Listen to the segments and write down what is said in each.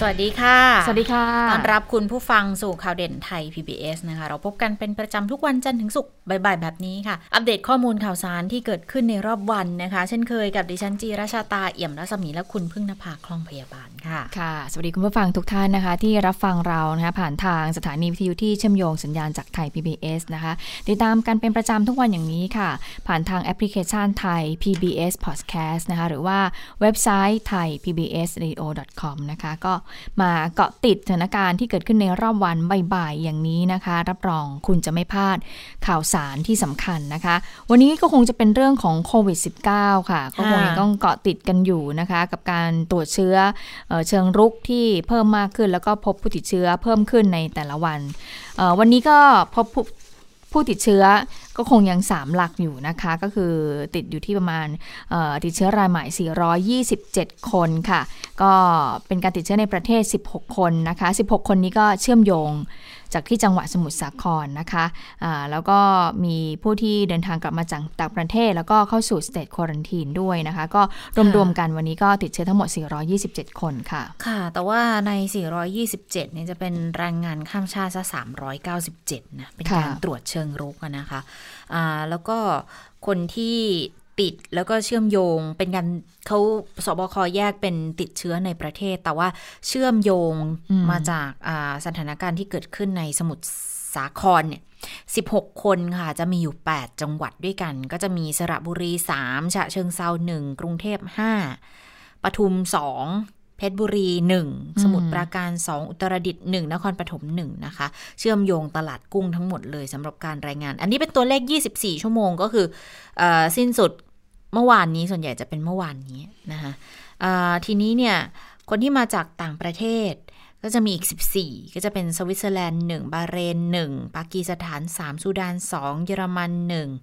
สวัสดีค่ะ สวัสดีค่ะ ต้อนรับคุณผู้ฟังสู่ข่าวเด่นไทย PBS นะคะ เราพบกันเป็นประจำทุกวันจันทร์ถึงศุกร์บ่ายๆ แบบนี้ค่ะ อัปเดตข้อมูลข่าวสารที่เกิดขึ้นในรอบวันนะคะ เช่นเคยกับดิฉันจีราชาตาเอี่ยมรัศมีและคุณพึ่งนภาคล่องพยาบาลค่ะ ค่ะ สวัสดีคุณผู้ฟังทุกท่านนะคะ ที่รับฟังเรานะคะผ่านทางสถานีวิทยุที่เชื่อมโยงสัญญาณจากไทย PBS นะคะ ติดตามกันเป็นประจำทุกวันอย่างนี้ค่ะ ผ่านทางแอปพลิเคชันไทย PBS Podcast นะคะหรือว่าเว็บไซต์ไทย PBS Radio com นะคะก็มาเกาะติดสถานการณ์ที่เกิดขึ้นในรอบวันบ่ายๆอย่างนี้นะคะ รับรองคุณจะไม่พลาดข่าวสารที่สำคัญนะคะ วันนี้ก็คงจะเป็นเรื่องของโควิด -19 ค่ะ ก็คงยังต้องเกาะติดกันอยู่นะคะ กับการตรวจเชื้อเชิงรุกที่เพิ่มมากขึ้น แล้วก็พบผู้ติดเชื้อเพิ่มขึ้นในแต่ละวัน วันนี้ก็พบ ผู้ติดเชื้อก็คงยัง 3 หลักอยู่นะคะ ก็คือติดอยู่ที่ประมาณติดเชื้อรายใหม่ 427 คนค่ะ ก็เป็นการติดเชื้อในประเทศ 16 คนนะคะ 16 คนนี้ก็เชื่อมโยง จากที่จังหวัดสมุทรสาครนะคะอ่าแล้วก็มีผู้ที่เดินทางกลับมาจากต่างประเทศ แล้วก็เข้าสู่สเตทควอรันทีนด้วยนะคะ ก็รวมๆกันวันนี้ก็ติดเชื้อทั้งหมด 427 คนค่ะ ค่ะ แต่ว่าใน 427 เนี่ยจะเป็นแรงงานข้ามชาติซะ397 นะ เป็นการค่ะตรวจเชิงรุกอะนะคะอ่าแล้วก็คนที่ ติดแล้วก็เชื่อมโยงเป็นการเขาสบคแยกเป็นติดเชื้อในประเทศ แต่ว่าเชื่อมโยงอืมมาจากอ่าสถานการณ์ที่เกิดขึ้นในสมุทรสาครเนี่ย16 คนค่ะ จะมีอยู่ 8 จังหวัดด้วยกัน ก็จะมีสระบุรี 3 ฉะเชิงเซา1 กรุงเทพ 5 ปทุม 2 เพชรบุรี 1 สมุทรปราการ 2 อุตรดิตถ์1นครปฐม 1 นะคะ เชื่อมโยงตลาดกุ้งทั้งหมดเลยสำหรับการรายงาน อันนี้เป็นตัวเลข 24 ชั่วโมงก็คือเออสิ้นสุด เมื่อวานนี้ส่วนใหญ่จะเป็นเมื่อวานนี้นะคะทีนี้เนี่ยคนที่มาจากต่างประเทศก็จะมีอีก 14 ก็จะเป็นสวิตเซอร์แลนด์ 1 บาห์เรน 1 ปากีสถาน3ซูดาน 2 เยอรมัน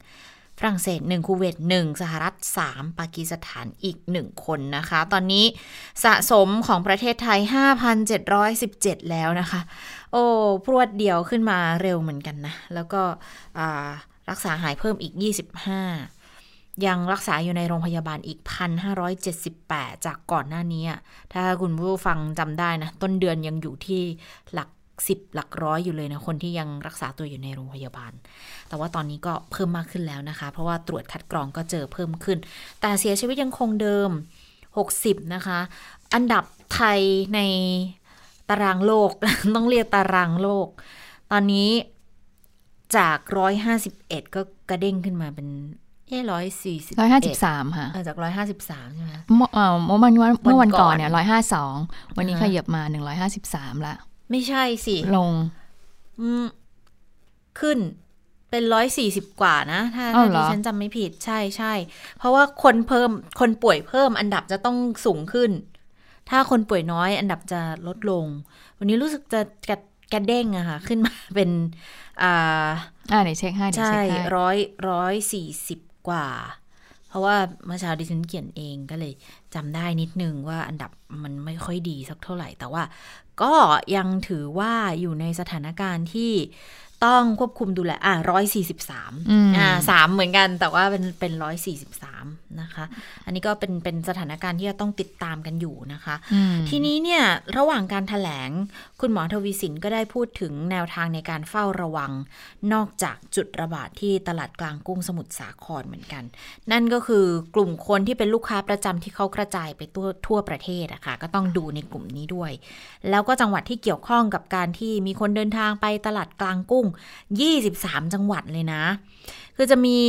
1 ฝรั่งเศส 1 คูเวต 1 สหรัฐ 3 ปากีสถานอีก 1 คนนะคะ ตอนนี้สะสมของประเทศไทย 5,717 แล้วนะคะ โอ้พรวดเดียวขึ้นมาเร็วเหมือนกันนะ แล้วก็รักษาหายเพิ่มอีก 25 ยังรักษาอยู่ในโรงพยาบาลอีก 1,578 จากก่อนหน้านี้ ถ้าคุณผู้ฟังจำได้นะ ต้นเดือนยังอยู่ที่หลักสิบหลักร้อยอยู่เลยนะ คนที่ยังรักษาตัวอยู่ในโรงพยาบาล แต่ว่าตอนนี้ก็เพิ่มมากขึ้นแล้วนะคะ เพราะว่าตรวจคัดกรองก็เจอเพิ่มขึ้น แต่เสียชีวิตยังคงเดิม 60 นะคะ อันดับไทยในตารางโลก ต้องเรียกตารางโลก ตอนนี้จาก 151 ก็กระเด้งขึ้นมาเป็น เอ้ร้อยสี่สิบ153ค่ะจากร้อยห้าสิบสามใช่ไหมเมื่อเอ่อเมื่อวันวันเมื่อวันก่อนเนี่ยวันก่อน152วันนี้อ่าขฮะยับมา153ละไม่ใช่สิ ลงอืมขึ้นเป็นร้อยสี่สิบกว่านะ ถ้าอ้าวถ้าเหรดิอฉันจำไม่ผิดใช่ใช่เพราะว่าคนเพิ่มคนป่วยเพิ่มอันดับจะต้องสูงขึ้น ถ้าคนป่วยน้อย อันดับจะลดลง วันนี้รู้สึกจะกระกระเด้งอะค่ะ ขึ้นมาเป็น อ่าอ่าเดี๋ยวเช็คให้เดี๋ยวใช่เช็คให้ร้อยร้อยสี่สิบ กว่า เพราะว่าเมื่อเช้าดิฉันเขียนเองก็เลยจำได้นิดนึงว่าอันดับมันไม่ค่อยดีสักเท่าไหร่ แต่ว่าก็ยังถือว่าอยู่ในสถานการณ์ที่ ต้องควบคุมดูแลอะร้อยสี่สิบสามอืมอ่าสามเหมือนกันแต่ว่าเป็นเป็นร้อยสี่สิบสามนะคะ อันนี้ก็เป็นเป็นสถานการณ์ที่จะต้องติดตามกันอยู่นะคะอืมทีนี้เนี่ยระหว่างการถแถลง คุณหมอทวีสินก็ได้พูดถึงแนวทางในการเฝ้าระวัง นอกจากจุดระบาดที่ตลาดกลางกุ้งสมุทรสาครเหมือนกัน นั่นก็คือกลุ่มคนที่เป็นลูกค้าประจำที่เขากระจายไปทั่วทั่วประเทศอะค่ะก็ต้องดูในกลุ่มนี้ด้วย แล้วก็จังหวัดที่เกี่ยวข้องกับการที่มีคนเดินทางไปตลาดกลางกุ้ง23 จังหวัดเลยนะ คือจะมี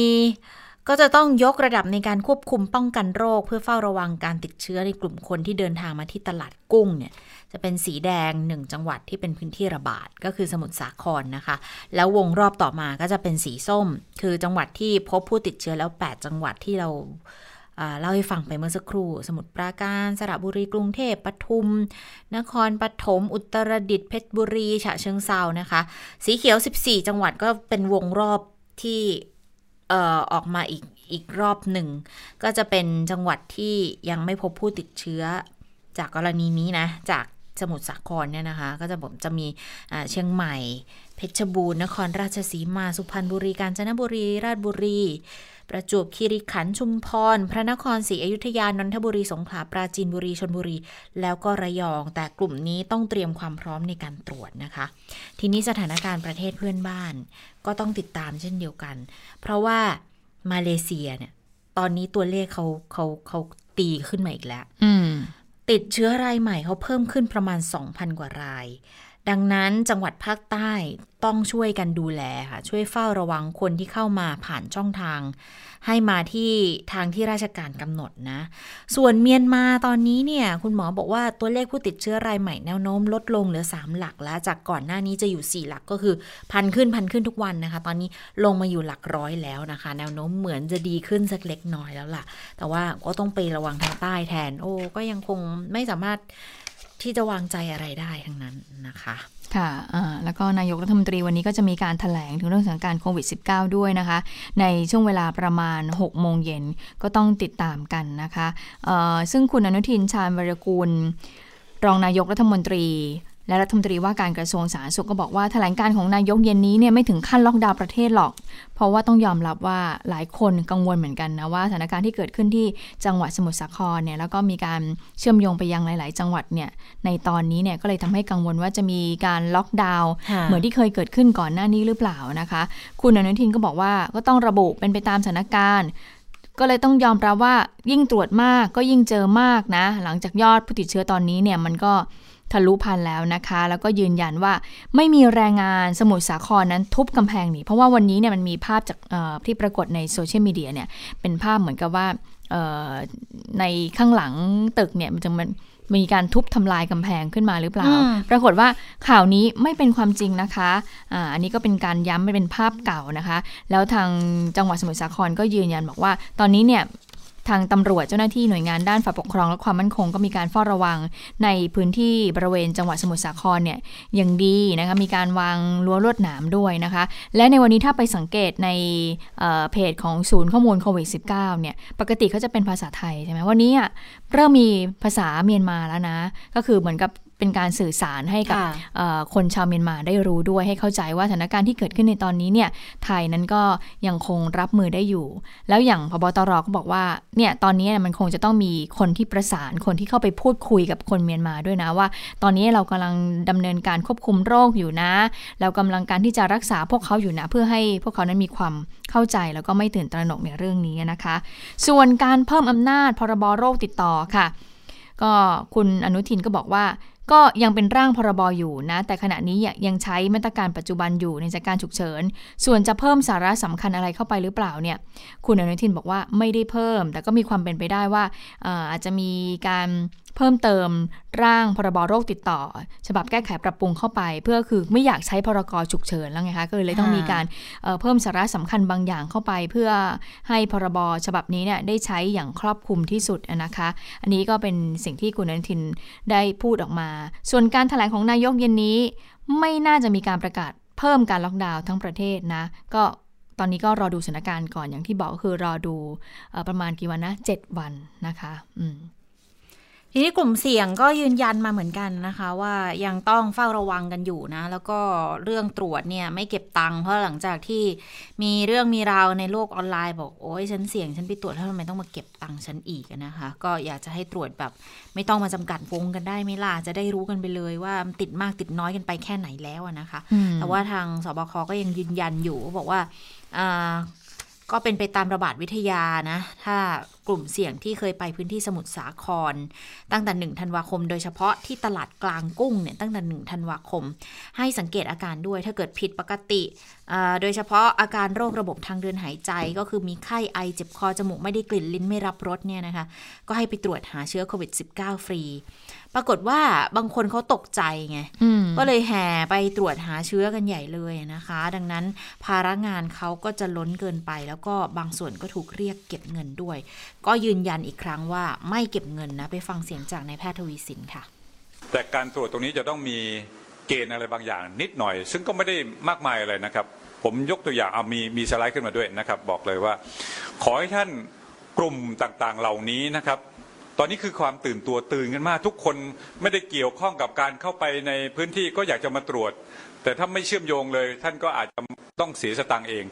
ก็จะต้องยกระดับในการควบคุมป้องกันโรค เพื่อเฝ้าระวังการติดเชื้อในกลุ่มคนที่เดินทางมาที่ตลาดกุ้งเนี่ยจะเป็นสีแดงหนึ่งจังหวัดที่เป็นพื้นที่ระบาดก็คือสมุทรสาครนะคะ แล้ววงรอบต่อมาก็จะเป็นสีส้ม คือจังหวัดที่พบผู้ติดเชื้อแล้ว 8 จังหวัดที่เรา เล่าให้ฟังไปเมื่อสักครู่ สมุทรปราการสระบุรีกรุงเทพปทุม นครปฐมอุตรดิตถ์เพชรบุรีฉะเชิงเซานะคะ สีเขียว 14 จังหวัดก็เป็นวงรอบที่เอ่อออกมาอีกอีกรอบหนึ่ง ก็จะเป็นจังหวัดที่ยังไม่พบผู้ติดเชื้อ จากกรณีนี้นะ จากสมุทรสาครเนี่ยนะคะ ก็จะผมจะมีเชียงใหม่ เพชรบูรณ์นครราชสีมาสุพรรณบุรีกาญจนบุรี ราชบุรี ประจวบคีรีขันธ์ชุมพร พระนครศรีอยุธยานนทบุรีสงขลาปราจีนบุรีชนบุรี แล้วก็ระยอง แต่กลุ่มนี้ต้องเตรียมความพร้อมในการตรวจนะคะ ทีนี้สถานการณ์ประเทศเพื่อนบ้าน ก็ต้องติดตามเช่นเดียวกัน เพราะว่ามาเลเซียเนี่ยตอนนี้ตัวเลขเขาเขาเขาตีขึ้นมาอีกแล้วอืมติดเชื้อรายใหม่เขาเพิ่มขึ้นประมาณ 2,000 กว่าราย ดังนั้นจังหวัดภาคใต้ต้องช่วยกันดูแลค่ะ ช่วยเฝ้าระวังคนที่เข้ามาผ่านช่องทาง ให้มาที่ทางที่ราชการกำหนดนะ ส่วนเมียนมาตอนนี้เนี่ย คุณหมอบอกว่าตัวเลขผู้ติดเชื้อรายใหม่แนวโน้มลดลงเหลือ 3 หลักแล้ว จากก่อนหน้านี้จะอยู่ 4 หลักก็คือพันขึ้นพันขึ้นทุกวันนะคะ ตอนนี้ลงมาอยู่หลักร้อยแล้วนะคะ แนวโน้มเหมือนจะดีขึ้นสักเล็กน้อยแล้วล่ะ แต่ว่าก็ต้องไประวังทางใต้แทน โอ้ก็ยังคงไม่สามารถ ที่จะวางใจอะไรได้ทั้งนั้นนะคะค่ะแล้วก็นายกรัฐมนตรีวันนี้ก็จะมีการถแถลงถึงเรื่องสถานการณ์โควิด -19 ด้วยนะคะ ในช่วงเวลาประมาณ 6 โมงเย็นก็ต้องติดตามกันนะคะ ซึ่งคุณอนุทินชาญวรกูล รองนายกรัฐมนตรี และรัฐมนตรีว่าการกระทรวงสาธารณสุขก็บอกว่าแถลงการของนายกเย็นนี้เนี่ยไม่ถึงขั้นล็อกดาวน์ประเทศหรอก เพราะว่าต้องยอมรับว่าหลายคนกังวลเหมือนกันนะว่าสถานการณ์ที่เกิดขึ้นที่จังหวัดสมุทรสาครเนี่ยแล้วก็มีการเชื่อมโยงไปยังหลาย ๆ จังหวัดเนี่ยในตอนนี้เนี่ยก็เลยทำให้กังวลว่าจะมีการล็อกดาวน์เหมือนที่เคยเกิดขึ้นก่อนหน้านี้หรือเปล่านะคะ คุณอนุทินก็บอกว่าก็ต้องระบุเป็นไปตามสถานการณ์ก็เลยต้องยอมรับว่ายิ่งตรวจมากก็ยิ่งเจอมากนะ หลังจากยอดผู้ติดเชื้อตอนนี้เนี่ยมันก็ ทะลุพันแล้วนะคะ แล้วก็ยืนยันว่าไม่มีแรงงานสมุทรสาครนั้นทุบกำแพงหนีเพราะว่าวันนี้เนี่ยมันมีภาพจากที่ปรากฏในโซเชียลมีเดียเนี่ยเป็นภาพเหมือนกับว่าในข้างหลังตึกเนี่ยมันจะมันมีการทุบทำลายกำแพงขึ้นมาหรือเปล่า ปรากฏว่าข่าวนี้ไม่เป็นความจริงนะคะอ่าอันนี้ก็เป็นการย้ำไม่เป็นภาพเก่านะคะ แล้วทางจังหวัดสมุทรสาครก็ยืนยันบอกว่า ตอนนี้เนี่ย ทางตำรวจเจ้าหน้าที่หน่วยงานด้านฝ่ายปกครองและความมั่นคงก็มีการเฝ้าระวังในพื้นที่บริเวณจังหวัดสมุทรสาครเนี่ยอย่างดีนะคะมีการวางรั้วลวดหนามด้วยนะคะ และในวันนี้ถ้าไปสังเกตในเพจของศูนย์ข้อมูลโควิด -19 เนี่ยปกติเขาจะเป็นภาษาไทยใช่ไหมวันนี้อะเริ่มมีภาษาเมียนมาแล้วนะ ก็คือเหมือนกับ เป็นการสื่อสารให้กับคนชาวเมียนมาได้รู้ด้วยให้เข้าใจว่าสถานการณ์ที่เกิดขึ้นในตอนนี้เนี่ยไทยนั้นก็ยังคงรับมือได้อยู่ แล้วอย่างพบตรก็บอกว่าเนี่ยตอนนี้มันคงจะต้องมีคนที่ประสานคนที่เข้าไปพูดคุยกับคนเมียนมาด้วยนะว่า ตอนนี้เรากำลังดำเนินการควบคุมโรคอยู่นะ เรากำลังการที่จะรักษาพวกเขาอยู่นะ เพื่อให้พวกเขานั้นมีความเข้าใจแล้วก็ไม่ตื่นตระหนกในเรื่องนี้นะคะ ส่วนการเพิ่มอำนาจพรบโรคติดต่อค่ะ ก็คุณอนุทินก็บอกว่า ก็ยังเป็นร่างพรบอยู่นะ แต่ขณะนี้ยังใช้มาตรการปัจจุบันอยู่ในสถานการฉุกเฉิน ส่วนจะเพิ่มสาระสำคัญอะไรเข้าไปหรือเปล่าเนี่ย คุณอนุทินบอกว่าไม่ได้เพิ่ม แต่ก็มีความเป็นไปได้ว่าอาจจะมีการ เพิ่มเติมร่างพรบโรคติดต่อ ฉบับแก้ไขปรับปรุงเข้าไป เพื่อคือไม่อยากใช้พรกฉุกเฉินแล้วไงคะก็เลยต้องมีการเพิ่มสาระสำคัญบางอย่างเข้าไป เพื่อให้พรบฉบับนี้เนี่ยได้ใช้อย่างครอบคลุมที่สุดนะคะ อันนี้ก็เป็นสิ่งที่คุณอนุทินได้พูดออกมา ส่วนการถแถลงของนายกเย็นนี้ ไม่น่าจะมีการประกาศเพิ่มการล็อกดาวน์ทั้งประเทศนะ ก็ตอนนี้ก็รอดูสถานการณ์ก่อนอย่างที่บอกคือรอดูประมาณกี่วันนะ 7 วันนะคะ อืม ทีนี้กลุ่มเสี่ยงก็ยืนยันมาเหมือนกันนะคะ ว่ายังต้องเฝ้าระวังกันอยู่นะ แล้วก็เรื่องตรวจเนี่ยไม่เก็บตังค์เพราะหลังจากที่มีเรื่องมีราวในโลกออนไลน์บอกโอ้ยฉันเสี่ยงฉันไปตรวจแล้วทำไมต้องมาเก็บตังค์ฉันอีกนะคะ ก็อยากจะให้ตรวจแบบ ไม่ต้องมาจำกัดวงกันได้ไม่ล่ะจะได้รู้กันไปเลยว่าติดมากติดน้อยกันไปแค่ไหนแล้วนะคะ แต่ว่าทางสบคก็ยังยืนยันอยู่บอกว่า ก็เป็นไปตามระบาดวิทยานะ ถ้ากลุ่มเสี่ยงที่เคยไปพื้นที่สมุทรสาคร ตั้งแต่1ธันวาคม โดยเฉพาะที่ตลาดกลางกุ้งเนี่ยตั้งแต่1ธันวาคม ให้สังเกตอาการด้วยถ้าเกิดผิดปกติ โดยเฉพาะอาการโรคระบบทางเดินหายใจ ก็คือมีไข้ไอเจ็บคอจมูกไม่ได้กลิ่นลิ้นไม่รับรสเนี่ยนะคะ ก็ให้ไปตรวจหาเชื้อโควิด -19 ฟรี ปรากฏว่าบางคนเขาตกใจไงก็เลยแห่ไปตรวจหาเชื้อกันใหญ่เลยนะคะ ดังนั้นภาระงานเขาก็จะล้นเกินไป แล้วก็บางส่วนก็ถูกเรียกเก็บเงินด้วย ก็ยืนยันอีกครั้งว่าไม่เก็บเงินนะไปฟังเสียงจากนายแพทย์ทวีสินค่ะ แต่การตรวจตรงนี้จะต้องมีเกณฑ์อะไรบางอย่างนิดหน่อย ซึ่งก็ไม่ได้มากมายอะไรนะครับ ผมยกตัวอย่างเอามีมีสไลด์ขึ้นมาด้วยนะครับ บอกเลยว่า ขอให้ท่านกลุ่มต่างๆเหล่านี้นะครับ ตอนนี้คือความตื่นตัวตื่นกันมาก ทุกคนไม่ได้เกี่ยวข้องกับการเข้าไปในพื้นที่ก็อยากจะมาตรวจ แต่ถ้าไม่เชื่อมโยงเลย ท่านก็อาจจะต้องเสียสตังค์เอง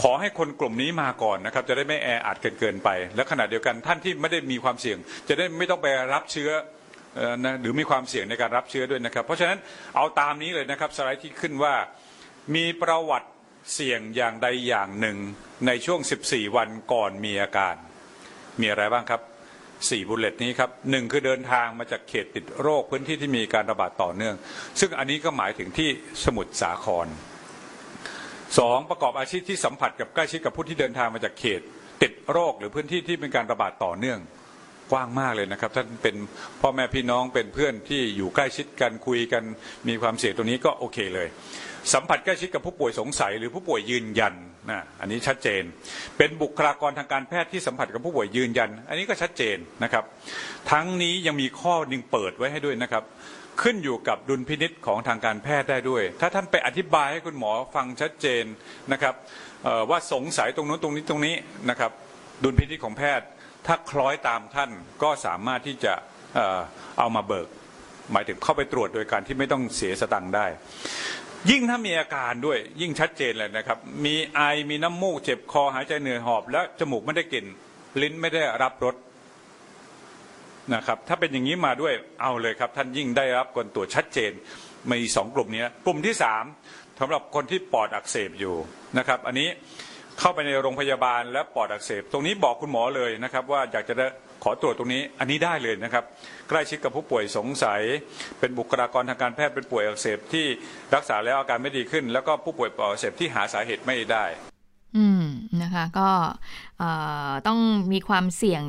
ขอให้คนกลุ่มนี้มาก่อนนะครับ จะได้ไม่แออัดเกินเกินไป และขณะเดียวกันท่านที่ไม่ได้มีความเสี่ยง จะได้ไม่ต้องไปรับเชื้อเอ่อนะหรือมีความเสี่ยงในการรับเชื้อด้วยนะครับ เพราะฉะนั้นเอาตามนี้เลยนะครับสไลด์ที่ขึ้นว่ามีประวัติเสี่ยงอย่างใดอย่างหนึ่งในช่วง 14 วันก่อนมีอาการ มีอะไรบ้างครับ 4บุลเลตนี้ครับหนึ่งคือเดินทางมาจากเขตติดโรคพื้นที่ที่มีการระบาดต่อเนื่อง ซึ่งอันนี้ก็หมายถึงที่สมุทรสาครสองประกอบอาชีพที่สัมผัสกับใกล้ชิดกับผู้ที่เดินทางมาจากเขตติดโรคหรือพื้นที่ที่เป็นการระบาดต่อเนื่องกว้างมากเลยนะครับท่านเป็นพ่อแม่พี่น้องเป็นเพื่อนที่อยู่ใกล้ชิดกันคุยกันมีความเสี่ยงตรงนี้ก็โอเคเลย สัมผัสใกล้ชิดกับผู้ป่วยสงสัยหรือผู้ป่วยยืนยัน นะอันนี้ชัดเจน เป็นบุคลากรทางการแพทย์ที่สัมผัสกับผู้ป่วยยืนยัน อันนี้ก็ชัดเจนนะครับ ทั้งนี้ยังมีข้อหนึ่งเปิดไว้ให้ด้วยนะครับ ขึ้นอยู่กับดุลพินิษของทางการแพทย์ได้ด้วย ถ้าท่านไปอธิบายให้คุณหมอฟังชัดเจนนะครับว่าสงสัยตรงนู้นตรงนี้ตรงนี้นะครับ ดุลพินิษของแพทย์ ถ้าคล้อยตามท่านก็สามารถที่จะเอ่อเอามาเบิก หมายถึงเข้าไปตรวจโดยการที่ไม่ต้องเสียสตังค์ได้ ยิ่งถ้ามีอาการด้วยยิ่งชัดเจนเลยนะครับ มีไอมีน้ำมูกเจ็บคอหายใจเหนื่อยหอบ และจมูกไม่ได้กลิ่นลิ้นไม่ได้รับรสนะครับ ถ้าเป็นอย่างนี้มาด้วยเอาเลยครับ ท่านยิ่งได้รับการตรวจชัดเจนมีสองกลุ่มนี้กลุ่มที่สามสำหรับคนที่ปอดอักเสบอยู่นะครับ อันนี้เข้าไปในโรงพยาบาลและปอดอักเสบ ตรงนี้บอกคุณหมอเลยนะครับ ว่าอยากจะ ขอตรวจตรงนี้อันนี้ได้เลยนะครับ ใกล้ชิดกับผู้ป่วยสงสัย เป็นบุคลากรทางการแพทย์เป็นป่วยอักเสบที่รักษาแล้วอาการไม่ดีขึ้น แล้วก็ผู้ป่วยปอดอักเสบที่หาสาเหตุไม่ได้ อืมนะคะ ก็ต้องมีความเสี่ยง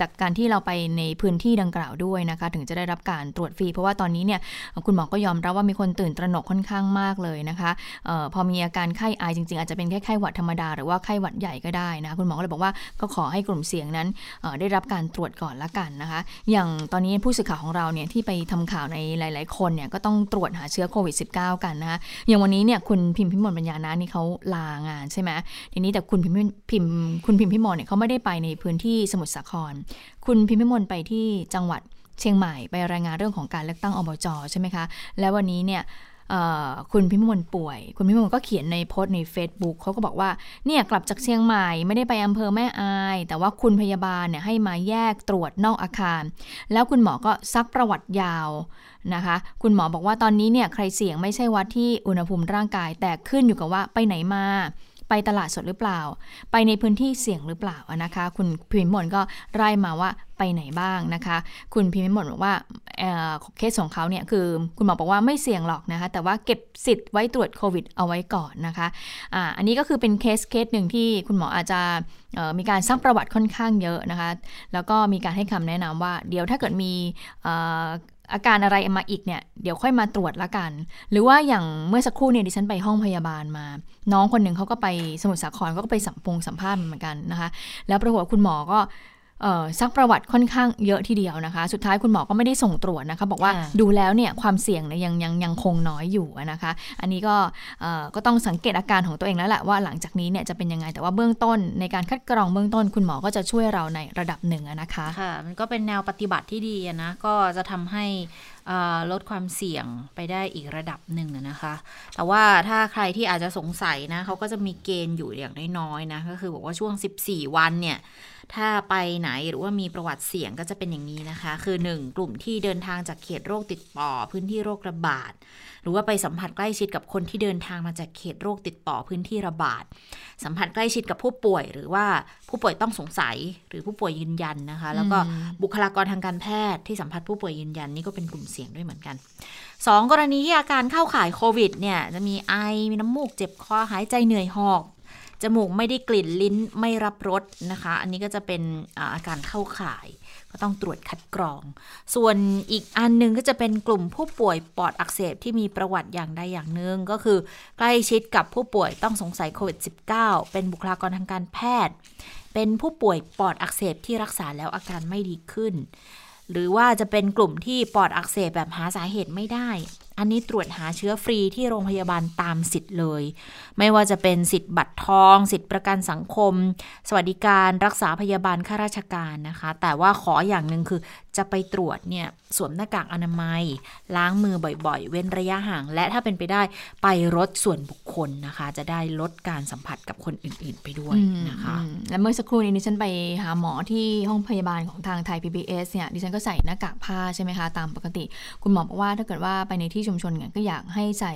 จากการที่เราไปในพื้นที่ดังกล่าวด้วยนะคะ ถึงจะได้รับการตรวจฟรี เพราะว่าตอนนี้เนี่ยคุณหมอก็ยอมรับว่ามีคนตื่นตระหนกค่อนข้างมากเลยนะคะออพอมีอาการไข้ไอจริง ๆ อาจจะเป็นแค่ไข้หวัดธรรมดาหรือว่าไข้หวัดใหญ่ก็ได้นะคุณหมอก็เลยบอกว่าก็ขอให้กลุ่มเสี่ยงนั้นออได้รับการตรวจก่อนละกันนะคะ อย่างตอนนี้ผู้สื่อข่าวของเราเนี่ยที่ไปทำข่าวในหลาย ๆ คนเนี่ยก็ต้องตรวจหาเชื้อโควิด -19 กันนะคะอย่างวันนี้เนี่ยคุณพิมพ์พิมลปัญญานะนี่เขาลางานใช่ไหมทีนี้แต่คุณพิมพ์พิมคุณพิมพ์พิมลเนี่ยเขาไม่ได้ไปในพื้นที่สมุทรสาครคุณพิมพ์พิมลไปที่จังหวัดเชียงใหม่ไปรายงานเรื่องของการเลือกตั้งอบจใช่ไหมคะ แล้ววันนี้เนี่ยคุณพิมพ์มลป่วย คุณพิมพ์มลก็เขียนในโพสต์ใน Facebook เขาก็บอกว่าเนี่ยกลับจากเชียงใหม่ไม่ได้ไปอำเภอแม่อาย แต่ว่าคุณพยาบาลเนี่ยให้มาแยกตรวจนอกอาคาร แล้วคุณหมอก็ซักประวัติยาวนะคะ คุณหมอบอกว่าตอนนี้เนี่ยใครเสี่ยงไม่ใช่วัดที่อุณหภูมิร่างกาย แต่ขึ้นอยู่กับว่าไปไหนมา ไปตลาดสดหรือเปล่า ไปในพื้นที่เสี่ยงหรือเปล่านะคะ คุณพิมพ์มนก็ไล่มาว่าไปไหนบ้างนะคะ คุณพิมพ์มนบอกว่าเเคสของเขาเนี่ยคือคุณหมอบอกว่าไม่เสี่ยงหรอกนะคะ แต่ว่าเก็บสิทธิ์ไว้ตรวจโควิดเอาไว้ก่อนนะคะอ่าอันนี้ก็คือเป็นเคสเคสหนึ่งที่คุณหมออาจจะมีการซักประวัติค่อนข้างเยอะนะคะ แล้วก็มีการให้คำแนะนำว่า เดี๋ยวถ้าเกิดมี อาการอะไรมาอีกเนี่ยเดี๋ยวค่อยมาตรวจละกัน หรือว่าอย่างเมื่อสักครู่เนี่ยดิฉันไปห้องพยาบาลมา น้องคนหนึ่งเขาก็ไปสมุทรสาครเขาก็ไปสัมพงสัมภาษณ์เหมือนกันนะคะ แล้วปรากฏว่าคุณหมอก็ ซักประวัติค่อนข้างเยอะทีเดียวนะคะ สุดท้ายคุณหมอก็ไม่ได้ส่งตรวจนะคะ บอกว่าค่ะดูแล้วเนี่ยความเสี่ยงเนี่ยยังยังยังคงน้อยอยู่นะคะ อันนี้ก็เอ่อก็ต้องสังเกตอาการของตัวเองแล้วแหละว่าหลังจากนี้เนี่ยจะเป็นยังไงแต่ว่าเบื้องต้น ในการคัดกรองเบื้องต้น คุณหมอก็จะช่วยเราในระดับหนึ่งอะนะคะค่ะมันก็เป็นแนวปฏิบัติที่ดีอะนะก็จะทำให้เอ่อลดความเสี่ยงไปได้อีกระดับหนึ่งอะนะคะ แต่ว่าถ้าใครที่อาจจะสงสัยนะเขาก็จะมีเกณฑ์อยู่อย่างน้อยๆนะก็คือบอกว่าช่วง 14 วันเนี่ย ถ้าไปไหนหรือว่ามีประวัติเสี่ยงก็จะเป็นอย่างนี้นะคะ คือ 1 กลุ่มที่เดินทางจากเขตโรคติดต่อ พื้นที่โรคระบาด หรือว่าไปสัมผัสใกล้ชิดกับคนที่เดินทางมาจากเขตโรคติดต่อพื้นที่ระบาด สัมผัสใกล้ชิดกับผู้ป่วย หรือว่าผู้ป่วยต้องสงสัยหรือผู้ป่วยยืนยันนะคะ แล้วก็อืมบุคลากรทางการแพทย์ที่สัมผัสผู้ป่วยยืนยันนี่ก็เป็นกลุ่มเสี่ยงด้วยเหมือนกันสองกรณีที่อาการเข้าข่ายโควิดเนี่ยจะมีไอมีน้ำมูกเจ็บคอหายใจเหนื่อยหอบ จมูกไม่ได้กลิ่นลิ้นไม่รับรสนะคะ อันนี้ก็จะเป็นอาการเข้าข่าย ก็ต้องตรวจคัดกรอง ส่วนอีกอันหนึงก็จะเป็นกลุ่มผู้ป่วยปอดอักเสบที่มีประวัติอย่างใดอย่างหนึ่งก็คือใกล้ชิดกับผู้ป่วยต้องสงสัยโควิด -19 เป็นบุคลากรทางการแพทย์ เป็นผู้ป่วยปอดอักเสบที่รักษาแล้วอาการไม่ดีขึ้น หรือว่าจะเป็นกลุ่มที่ปอดอักเสบแบบหาสาเหตุไม่ได้ อันนี้ตรวจหาเชื้อฟรีที่โรงพยาบาลตามสิทธิ์เลย ไม่ว่าจะเป็นสิทธิ์บัตรทอง สิทธิ์ประกันสังคม สวัสดิการรักษาพยาบาลข้าราชการนะคะ แต่ว่าขออย่างหนึ่งคือ จะไปตรวจเนี่ยสวมหน้ากากอนามัย ล้างมือบ่อยๆ เว้นระยะห่าง และถ้าเป็นไปได้ไปรถส่วนบุคคลนะคะ จะได้ลดการสัมผัสกับคนอื่นๆ ไปด้วยนะคะ และเมื่อสักครู่นี้ดิฉันไปหาหมอที่ห้องพยาบาลของทางไทย PBS เนี่ยดิฉันก็ใส่หน้ากากผ้าใช่ไหมคะ ตามปกติ คุณหมอบอกว่าถ้าเกิดว่าไปในที่ชุมชนเนี่ยก็อยากให้ใส่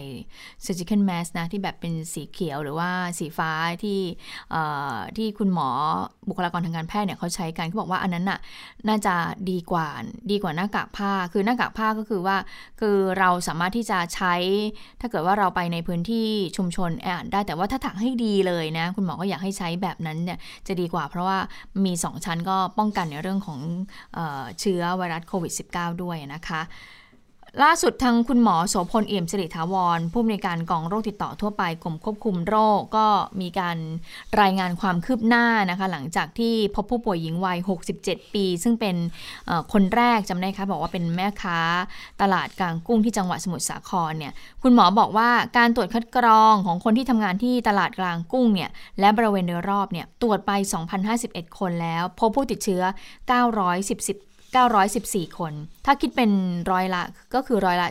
surgical mask นะที่แบบเป็นสีเขียวหรือว่าสีฟ้าที่ที่คุณหมอบุคลากรทางการแพทย์เนี่ยเขาใช้กันเขาบอกว่าอันนั้นน่ะน่าจะดีกว่าดีกว่าหน้ากากผ้า คือหน้ากากผ้าก็คือว่า คือเราสามารถที่จะใช้ ถ้าเกิดว่าเราไปในพื้นที่ชุมชนแออัดได้ แต่ว่าถ้าถักให้ดีเลยนะ คุณหมอก็อยากให้ใช้แบบนั้นเนี่ยจะดีกว่า เพราะว่ามี 2 ชั้นก็ป้องกันในเรื่องของเออเชื้อไวรัสโควิด -19 ด้วยนะคะ ล่าสุดทางคุณหมอโสพลเอี่ยมสิริถาวร ผู้อำนวยการกองโรคติดต่อทั่วไปกรมควบคุมโรคก็มีการรายงานความคืบหน้านะคะหลังจากที่พบผู้ป่วยหญิงวัย 67 ปี ซึ่งเป็นคนแรกจำได้คะบอกว่าเป็นแม่ค้าตลาดกลางกุ้งที่จังหวัดสมุทรสาครเนี่ยคุณหมอบอกว่าการตรวจคัดกรองของคนที่ทำงานที่ตลาดกลางกุ้งเนี่ยและบริเวณโดยรอบเนี่ยตรวจไป 2,051 คนแล้ว พบผู้ติดเชื้อ 910 914 คน ถ้าคิดเป็นร้อยละก็คือร้อยละ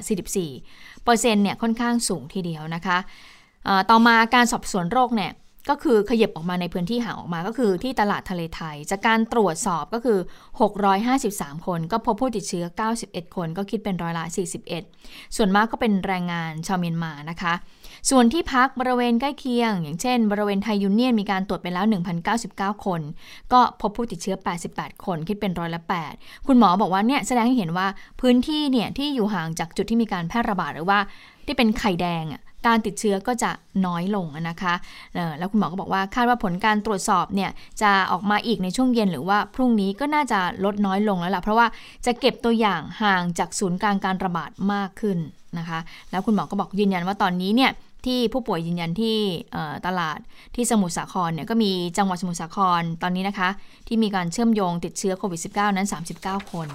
44เปอร์เซ็นต์เนี่ยค่อนข้างสูงทีเดียวนะคะต่อมาการสอบสวนโรคเนี่ยก็คือขยับออกมาในพื้นที่ห่างออกมาก็คือที่ตลาดทะเลไทย จากการตรวจสอบก็คือ 653 คน ก็พบผู้ติดเชื้อ 91 คน ก็คิดเป็นร้อยละ 41 ส่วนมากก็เป็นแรงงานชาวเมียนมานะคะ ส่วนที่พักบริเวณใกล้เคียง อย่างเช่น บริเวณไทยยูเนียนมีการตรวจไปแล้ว 1,099 คน ก็พบผู้ติดเชื้อ 88 คนคิดเป็นร้อยละ 8 คุณหมอบอกว่าเนี่ยแสดงให้เห็นว่าพื้นที่เนี่ยที่อยู่ห่างจากจุดที่มีการแพร่ระบาดหรือว่าที่เป็นไข่แดงอะการติดเชื้อก็จะน้อยลงนะคะแล้วคุณหมอก็บอกว่าคาดว่าผลการตรวจสอบเนี่ยจะออกมาอีกในช่วงเย็นหรือว่าพรุ่งนี้ก็น่าจะลดน้อยลงแล้วล่ะ เพราะว่าจะเก็บตัวอย่างห่างจากศูนย์กลางการระบาดมากขึ้นนะคะ แล้วคุณหมอก็บอกยืนยันว่าตอนนี้เนี่ย ที่ผู้ป่วยยืนยันที่ตลาดที่สมุทรสาครเนี่ยก็มีจังหวัดสมุทรสาครตอนนี้นะคะ ที่มีการเชื่อมโยงติดเชื้อโควิด -19 นั้น 39 คน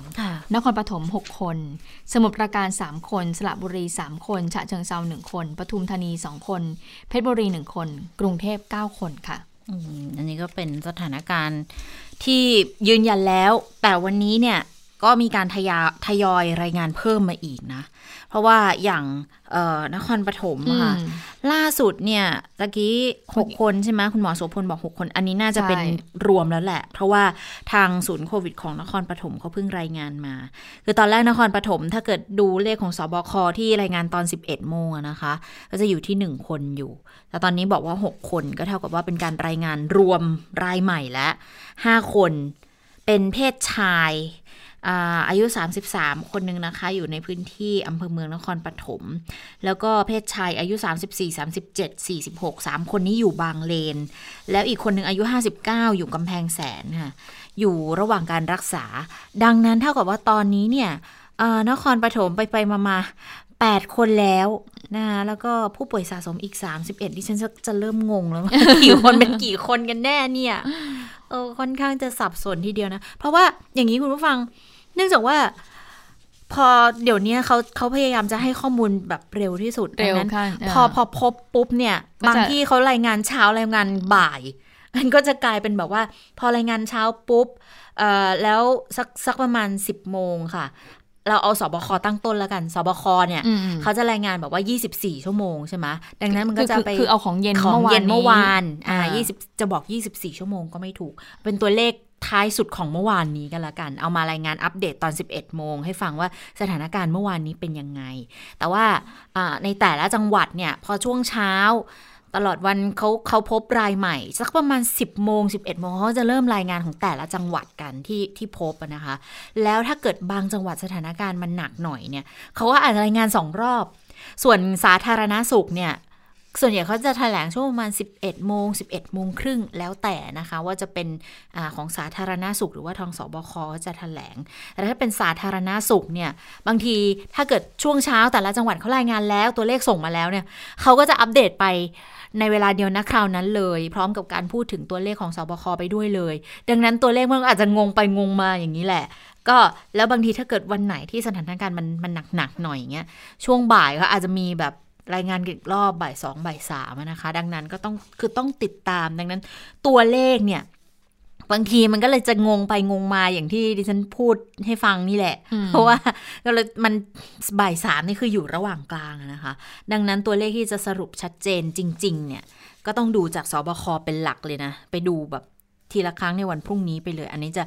นครปฐม 6 คน สมุทรปราการ 3 คน สระบุรี 3 คนฉะเชิงเซา1 คน ปทุมธานี 2 คน เพชรบุรี 1 คน กรุงเทพ 9 คนค่ะอันนี้ก็เป็นสถานการณ์ที่ยืนยันแล้ว แต่วันนี้เนี่ย ก็มีการทยาทยอยรายงานเพิ่มมาอีกนะ เพราะว่าอย่างนครปฐมค่ะ ล่าสุดเนี่ยตะกี้หกคนใช่ไหมคุณหมอโสพลบอกหกคน อันนี้น่าจะเป็นรวมแล้วแหละ เพราะว่าทางศูนย์โควิดของนครปฐมเขาเพิ่งรายงานมา คือตอนแรกนครปฐมถ้าเกิดดูเลขของสบคที่รายงานตอน 11โมงนะคะ ก็จะอยู่ที่1คนอยู่ แต่ตอนนี้บอกว่า6คนก็เท่ากับว่าเป็นการรายงานรวมรายใหม่แล้ว5คน เป็นเพศชาย อายุ 33 คนหนึ่งนะคะ อยู่ในพื้นที่อำเภอเมืองนครปฐมแล้วก็เพศชายอายุ 34 37 46 3 คนนี้อยู่บางเลน แล้วอีกคนหนึ่งอายุ 59 อยู่กำแพงแสนค่ะอยู่ระหว่างการรักษา ดังนั้นเท่ากับว่าตอนนี้เนี่ยนครปฐมไปไปมามา8 คนแล้วนะคะแล้วก็ผู้ป่วยสะสมอีก 31ดิฉันจะเริ่มงงแล้วกี่คนเป็นกี่คนกันแน่เนี่ยเออค่อนข้างจะสับสนทีเดียวนะ เพราะว่าอย่างนี้คุณผู้ฟัง เนื่องจากว่า พอเดี๋ยวนี้เขาเขาพยายามจะให้ข้อมูลแบบเร็วที่สุดเร็วนั้นพอพอพบปุ๊บเนี่ย บางที่เขารายงานเช้ารายงานบ่าย มันก็จะกลายเป็นแบบว่า พอรายงานเช้าปุ๊บเอ่อแล้วสักสักประมาณสิบโมงค่ะ เราเอาสบคตั้งต้นแล้วกันสบคเนี่ย เขาจะรายงานแบบว่า 24 ชั่วโมงใช่ไหมดังนั้นมันก็จะไปคือเอาของเย็นของเย็นเมื่อวานอ่า20 จะบอก 24 ชั่วโมงก็ไม่ถูก เป็นตัวเลข ท้ายสุดของเมื่อวานนี้กันละกัน เอามารายงานอัปเดตตอน 11 โมง ให้ฟังว่าสถานการณ์เมื่อวานนี้เป็นยังไง แต่ว่าในแต่ละจังหวัดเนี่ยพอช่วงเช้า ตลอดวันเขาเขาพบรายใหม่ สักประมาณ 10 โมง 11 โมงเขาจะเริ่มรายงานของแต่ละจังหวัดกันที่ที่พบนะคะ แล้วถ้าเกิดบางจังหวัดสถานการณ์มันหนักหน่อยเนี่ยเขาก็อาจจะรายงานสองรอบ ส่วนสาธารณาสุขเนี่ย ส่วนใหญ่เขาจะแถลงช่วงประมาณ 11 โมง 11 โมงครึ่งแล้วแต่นะคะ ว่าจะเป็นอของสาธารณาสุข หรือว่าทางสบคจะแถลง แต่ถ้าเป็นสาธารณาสุขเนี่ยบางทีถ้าเกิดช่วงเช้าแต่ละจังหวัดเขารายงานแล้วตัวเลขส่งมาแล้วเนี่ยเขาก็จะอัปเดตไปในเวลาเดียวนะคราวนั้นเลย พร้อมกับการพูดถึงตัวเลขของสบคไปด้วยเลย ดังนั้นตัวเลขมันอาจจะงงไปงงมาอย่างนี้แหละ ก็แล้วบางทีถ้าเกิดวันไหนที่สถานการณ์มันมันหนักๆหน่อยอย่างเงี้ยช่วงบ่ายก็อาจจะมีแบบ รายงานอีกรอบบ่ายสองบ่ายสามนะคะ ดังนั้นก็ต้องคือต้องติดตามดังนั้น ตัวเลขเนี่ย บางทีมันก็เลยจะงงไปงงมาอย่างที่ดิฉันพูดให้ฟังนี่แหละ เพราะว่าก็เลยมันบ่ายสามนี่คืออยู่ระหว่างกลางนะคะ ดังนั้นตัวเลขที่จะสรุปชัดเจนจริง ๆ เนี่ย ก็ต้องดูจากสบคเป็นหลักเลยนะ ไปดูแบบ ทีละครั้งในวันพรุ่งนี้ไปเลย อันนี้จะ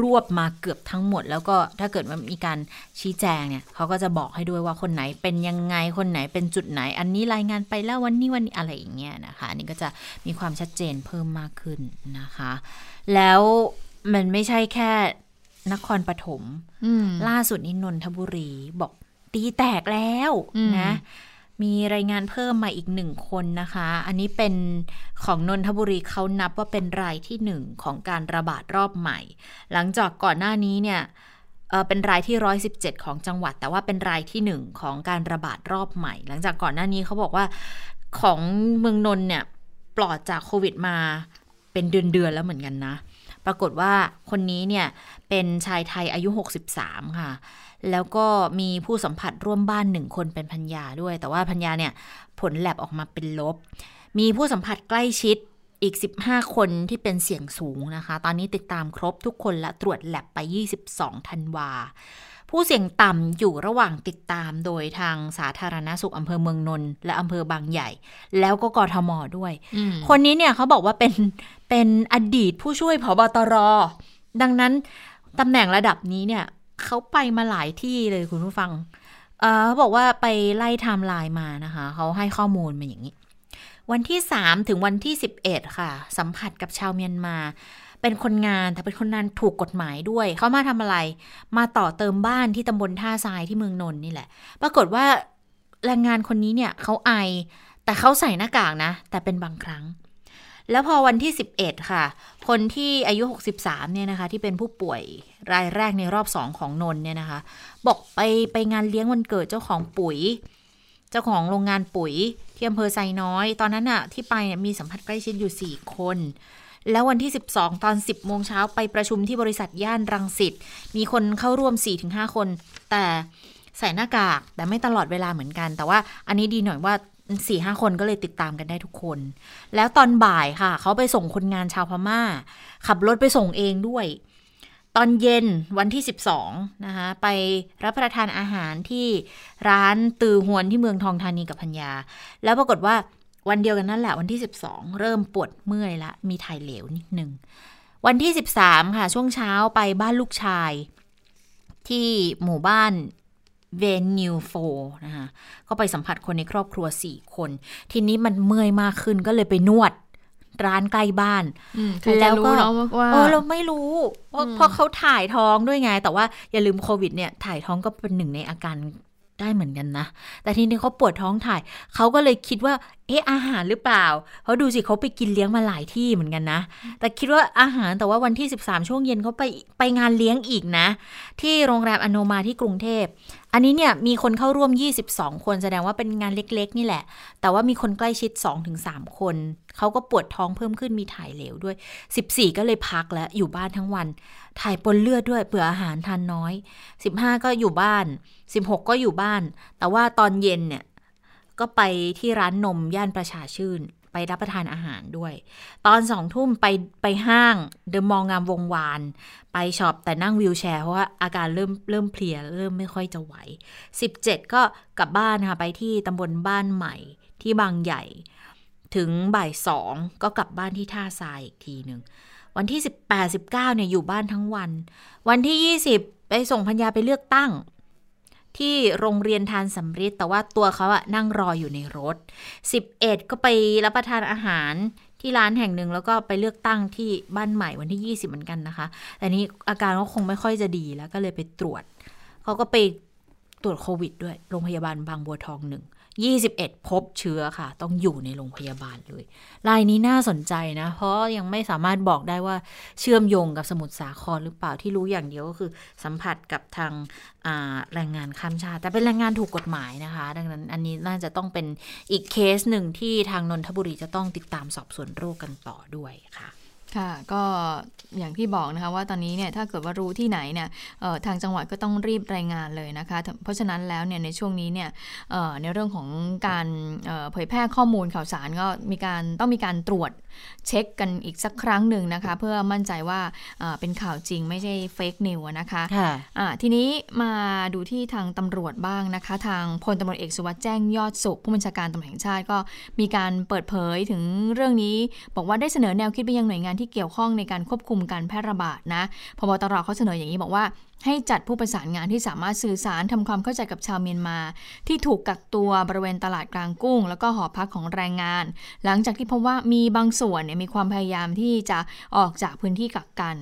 รวบมาเกือบทั้งหมด แล้วก็ถ้าเกิดว่ามีการชี้แจงเนี่ยเขาก็จะบอกให้ด้วยว่าคนไหนเป็นยังไงคนไหนเป็นจุดไหน อันนี้รายงานไปแล้ววันนี้วันนี้อะไรอย่างเงี้ยนะคะ อันนี้ก็จะมีความชัดเจนเพิ่มมากขึ้นนะคะ แล้วมันไม่ใช่แค่นครปฐมล่าสุดนี้นนทบุรีบอกตีแตกแล้วนะ มีรายงานเพิ่มมาอีกหนึ่งคนนะคะ อันนี้เป็นของนนทบุรีเขานับว่าเป็นรายที่หนึ่งของการระบาดรอบใหม่ หลังจากก่อนหน้านี้เนี่ยเป็นรายที่ 117 ของจังหวัด แต่ว่าเป็นรายที่หนึ่งของการระบาดรอบใหม่ หลังจากก่อนหน้านี้เขาบอกว่าของเมืองนนเนี่ยปลอดจากโควิดมาเป็นเดือนๆแล้วเหมือนกันนะ ปรากฏว่าคนนี้เนี่ยเป็นชายไทยอายุ 63 ค่ะ แล้วก็มีผู้สัมผัสร่วมบ้านหนึ่งคนเป็นพัญญาด้วย แต่ว่าพัญญาเนี่ยผลแลบออกมาเป็นลบ มีผู้สัมผัสใกล้ชิดอีก 15 คนที่เป็นเสี่ยงสูงนะคะ ตอนนี้ติดตามครบทุกคนและตรวจแลบไป 22 ธันวา ผู้เสี่ยงต่ำอยู่ระหว่างติดตามโดยทางสาธารณสุขอำเภอเมืองนนท์และอำเภอบางใหญ่ แล้วก็กทมด้วย คนนี้เนี่ยเขาบอกว่าเป็นเป็นอดีตผู้ช่วยผบตร ดังนั้นตำแหน่งระดับนี้เนี่ย เขาไปมาหลายที่เลยคุณผู้ฟังเขาบอกว่าไปไล่ไทม์ไลน์มานะคะ เขาให้ข้อมูลมาอย่างนี้ วันที่ 3 ถึงวันที่ 11 ค่ะ สัมผัสกับชาวเมียนมา เป็นคนงานแต่เป็นคนงานถูกกฎหมายด้วย เขามาทำอะไร มาต่อเติมบ้านที่ตำบลท่าทรายที่เมืองนนท์นี่แหละ ปรากฏว่าแรงงานคนนี้เนี่ยเขาไอ แต่เขาใส่หน้ากากนะ แต่เป็นบางครั้งแล้วพอวันที่ 11 ค่ะ คนที่อายุ 63 เนี่ยนะคะ ที่เป็นผู้ป่วย รายแรกในรอบสองของนนเนี่ยนะคะ บอกไปไปงานเลี้ยงวันเกิดเจ้าของปุ๋ย เจ้าของโรงงานปุ๋ยที่อำเภอไซน้อย ตอนนั้นอะที่ไปเนี่ยมีสัมผัสใกล้ชิดอยู่ 4 คน แล้ววันที่ 12 ตอน 10 โมงเช้าไปประชุมที่บริษัทย่านรังสิต มีคนเข้าร่วม 4-5 คน แต่ใส่หน้ากากแต่ไม่ตลอดเวลาเหมือนกัน แต่ว่าอันนี้ดีหน่อยว่าสี่ห้าคนก็เลยติดตามกันได้ทุกคน แล้วตอนบ่ายค่ะ เขาไปส่งคนงานชาวพมา่า ขับรถไปส่งเองด้วย ตอนเย็นวันที่ 12 นะคะ ไปรับประทานอาหารที่ร้านตือหวนที่เมืองทองธานีกับพัญญา แล้วปรากฏว่าวันเดียวกันนั่นแหละวันที่ 12 เริ่มปวดเมื่อยละ มีถ่ายเหลวนิดนึง วันที่ 13 ค่ะ ช่วงเช้าไปบ้านลูกชาย ที่หมู่บ้านเวนิวโฟนะคะก็ไปสัมผัสคนในครอบครัวสี่คน ทีนี้มันเมื่อยมากขึ้นก็เลยไปนวด ร้านใกล้บ้าน แล้วก็เออเราไม่รู้เพราะเขาถ่ายท้องด้วยไง แต่ว่าอย่าลืมโควิดเนี่ยถ่ายท้องก็เป็นหนึ่งในอาการได้เหมือนกันนะ แต่ทีนี้เขาปวดท้องถ่าย เขาก็เลยคิดว่า เอ๊ะอาหารหรือเปล่า เขาดูสิเขาไปกินเลี้ยงมาหลายที่เหมือนกันนะ แต่คิดว่าอาหาร แต่ว่าวันที่ 13 ช่วงเย็นเขาไปไปงานเลี้ยงอีกนะ ที่โรงแรมอโนมาที่กรุงเทพ อันนี้เนี่ยมีคนเข้าร่วม 22 คนแสดงว่าเป็นงานเล็กๆ นี่แหละ แต่ว่ามีคนใกล้ชิด 2-3 คน เขาก็ปวดท้องเพิ่มขึ้นมีถ่ายเหลวด้วย 14 ก็เลยพักแล้วอยู่บ้านทั้งวัน ถ่ายปนเลือดด้วยเผื่ออาหารทานน้อย 15 ก็อยู่บ้าน 16 ก็อยู่บ้าน แต่ว่าตอนเย็นเนี่ยก็ไปที่ร้านนมย่านประชาชื่น ไปรับประทานอาหารด้วย ตอนสองทุ่มไปไปห้างเดอะมองงามวงวาน ไปช็อปแต่นั่งวิวแชร์เพราะว่าอาการเริ่มเริ่มเพลียเริ่มไม่ค่อยจะไหว 17 ก็กลับบ้านค่ะไปที่ตำบลบ้านใหม่ที่บางใหญ่ ถึงบ่ายสองก็กลับบ้านที่ท่าทรายอีกทีหนึ่งวันที่ 18 19เนี่ยอยู่บ้านทั้งวัน วันที่ 20 ไปส่งพัญญาไปเลือกตั้ง ที่โรงเรียนทานสำริดแต่ว่าตัวเขาอะนั่งรออยู่ในรถ 11 ก็ไปรับประทานอาหารที่ร้านแห่งหนึ่งแล้วก็ไปเลือกตั้งที่บ้านใหม่วันที่ 20 เหมือนกันนะคะ แต่นี้อาการก็คงไม่ค่อยจะดีแล้วก็เลยไปตรวจ เขาก็ไปตรวจโควิดด้วย โรงพยาบาลบางบัวทองหนึ่ง 21 พบเชื้อค่ะ ต้องอยู่ในโรงพยาบาลเลยรายนี้น่าสนใจนะ เพราะยังไม่สามารถบอกได้ว่าเชื่อมโยงกับสมุทรสาครหรือเปล่าที่รู้อย่างเดียวก็คือสัมผัสกับทางแรงงานข้ามชาติ แต่เป็นแรงงานถูกกฎหมายนะคะ ดังนั้นอันนี้น่าจะต้องเป็นอีกเคสหนึ่งที่ทางนนทบุรีจะต้องติดตามสอบสวนโรคกันต่อด้วยค่ะ ค่ะก็อย่างที่บอกนะคะว่าตอนนี้เนี่ยถ้าเกิดว่ารู้ที่ไหนเนี่ยทางจังหวัดก็ต้องรีบรายงานเลยนะคะ เพราะฉะนั้นแล้วเนี่ยในช่วงนี้เนี่ยในเรื่องของการเผยแพร่ข้อมูลข่าวสารก็มีการต้องมีการตรวจเช็คกันอีกสักครั้งหนึ่งนะคะ เพื่อมั่นใจว่าเป็นข่าวจริงไม่ใช่เฟกนิวนะคะะทีนี้มาดูที่ทางตำรวจบ้างนะคะ ทางพลตำรวจเอกสุวัสด์แจ้งยอดสุข ผู้บัญชาการตำรวจแห่งชาติก็มีการเปิดเผยถึงเรื่องนี้ บอกว่าได้เสนอแนวคิดไปยังหน่วยงานที่เกี่ยวข้องในการควบคุมการแพร่ระบาดนะพบตรเขาเสนออย่างนี้บอกว่า ให้จัดผู้ประสานงานที่สามารถสื่อสารทำความเข้าใจกับชาวเมียนมา ที่ถูกกักตัวบริเวณตลาดกลางกุ้ง แล้วก็หอพักของแรงงาน หลังจากที่พบว่ามีบางส่วนเนี่ยมีความพยายามที่จะออกจากพื้นที่กักกัน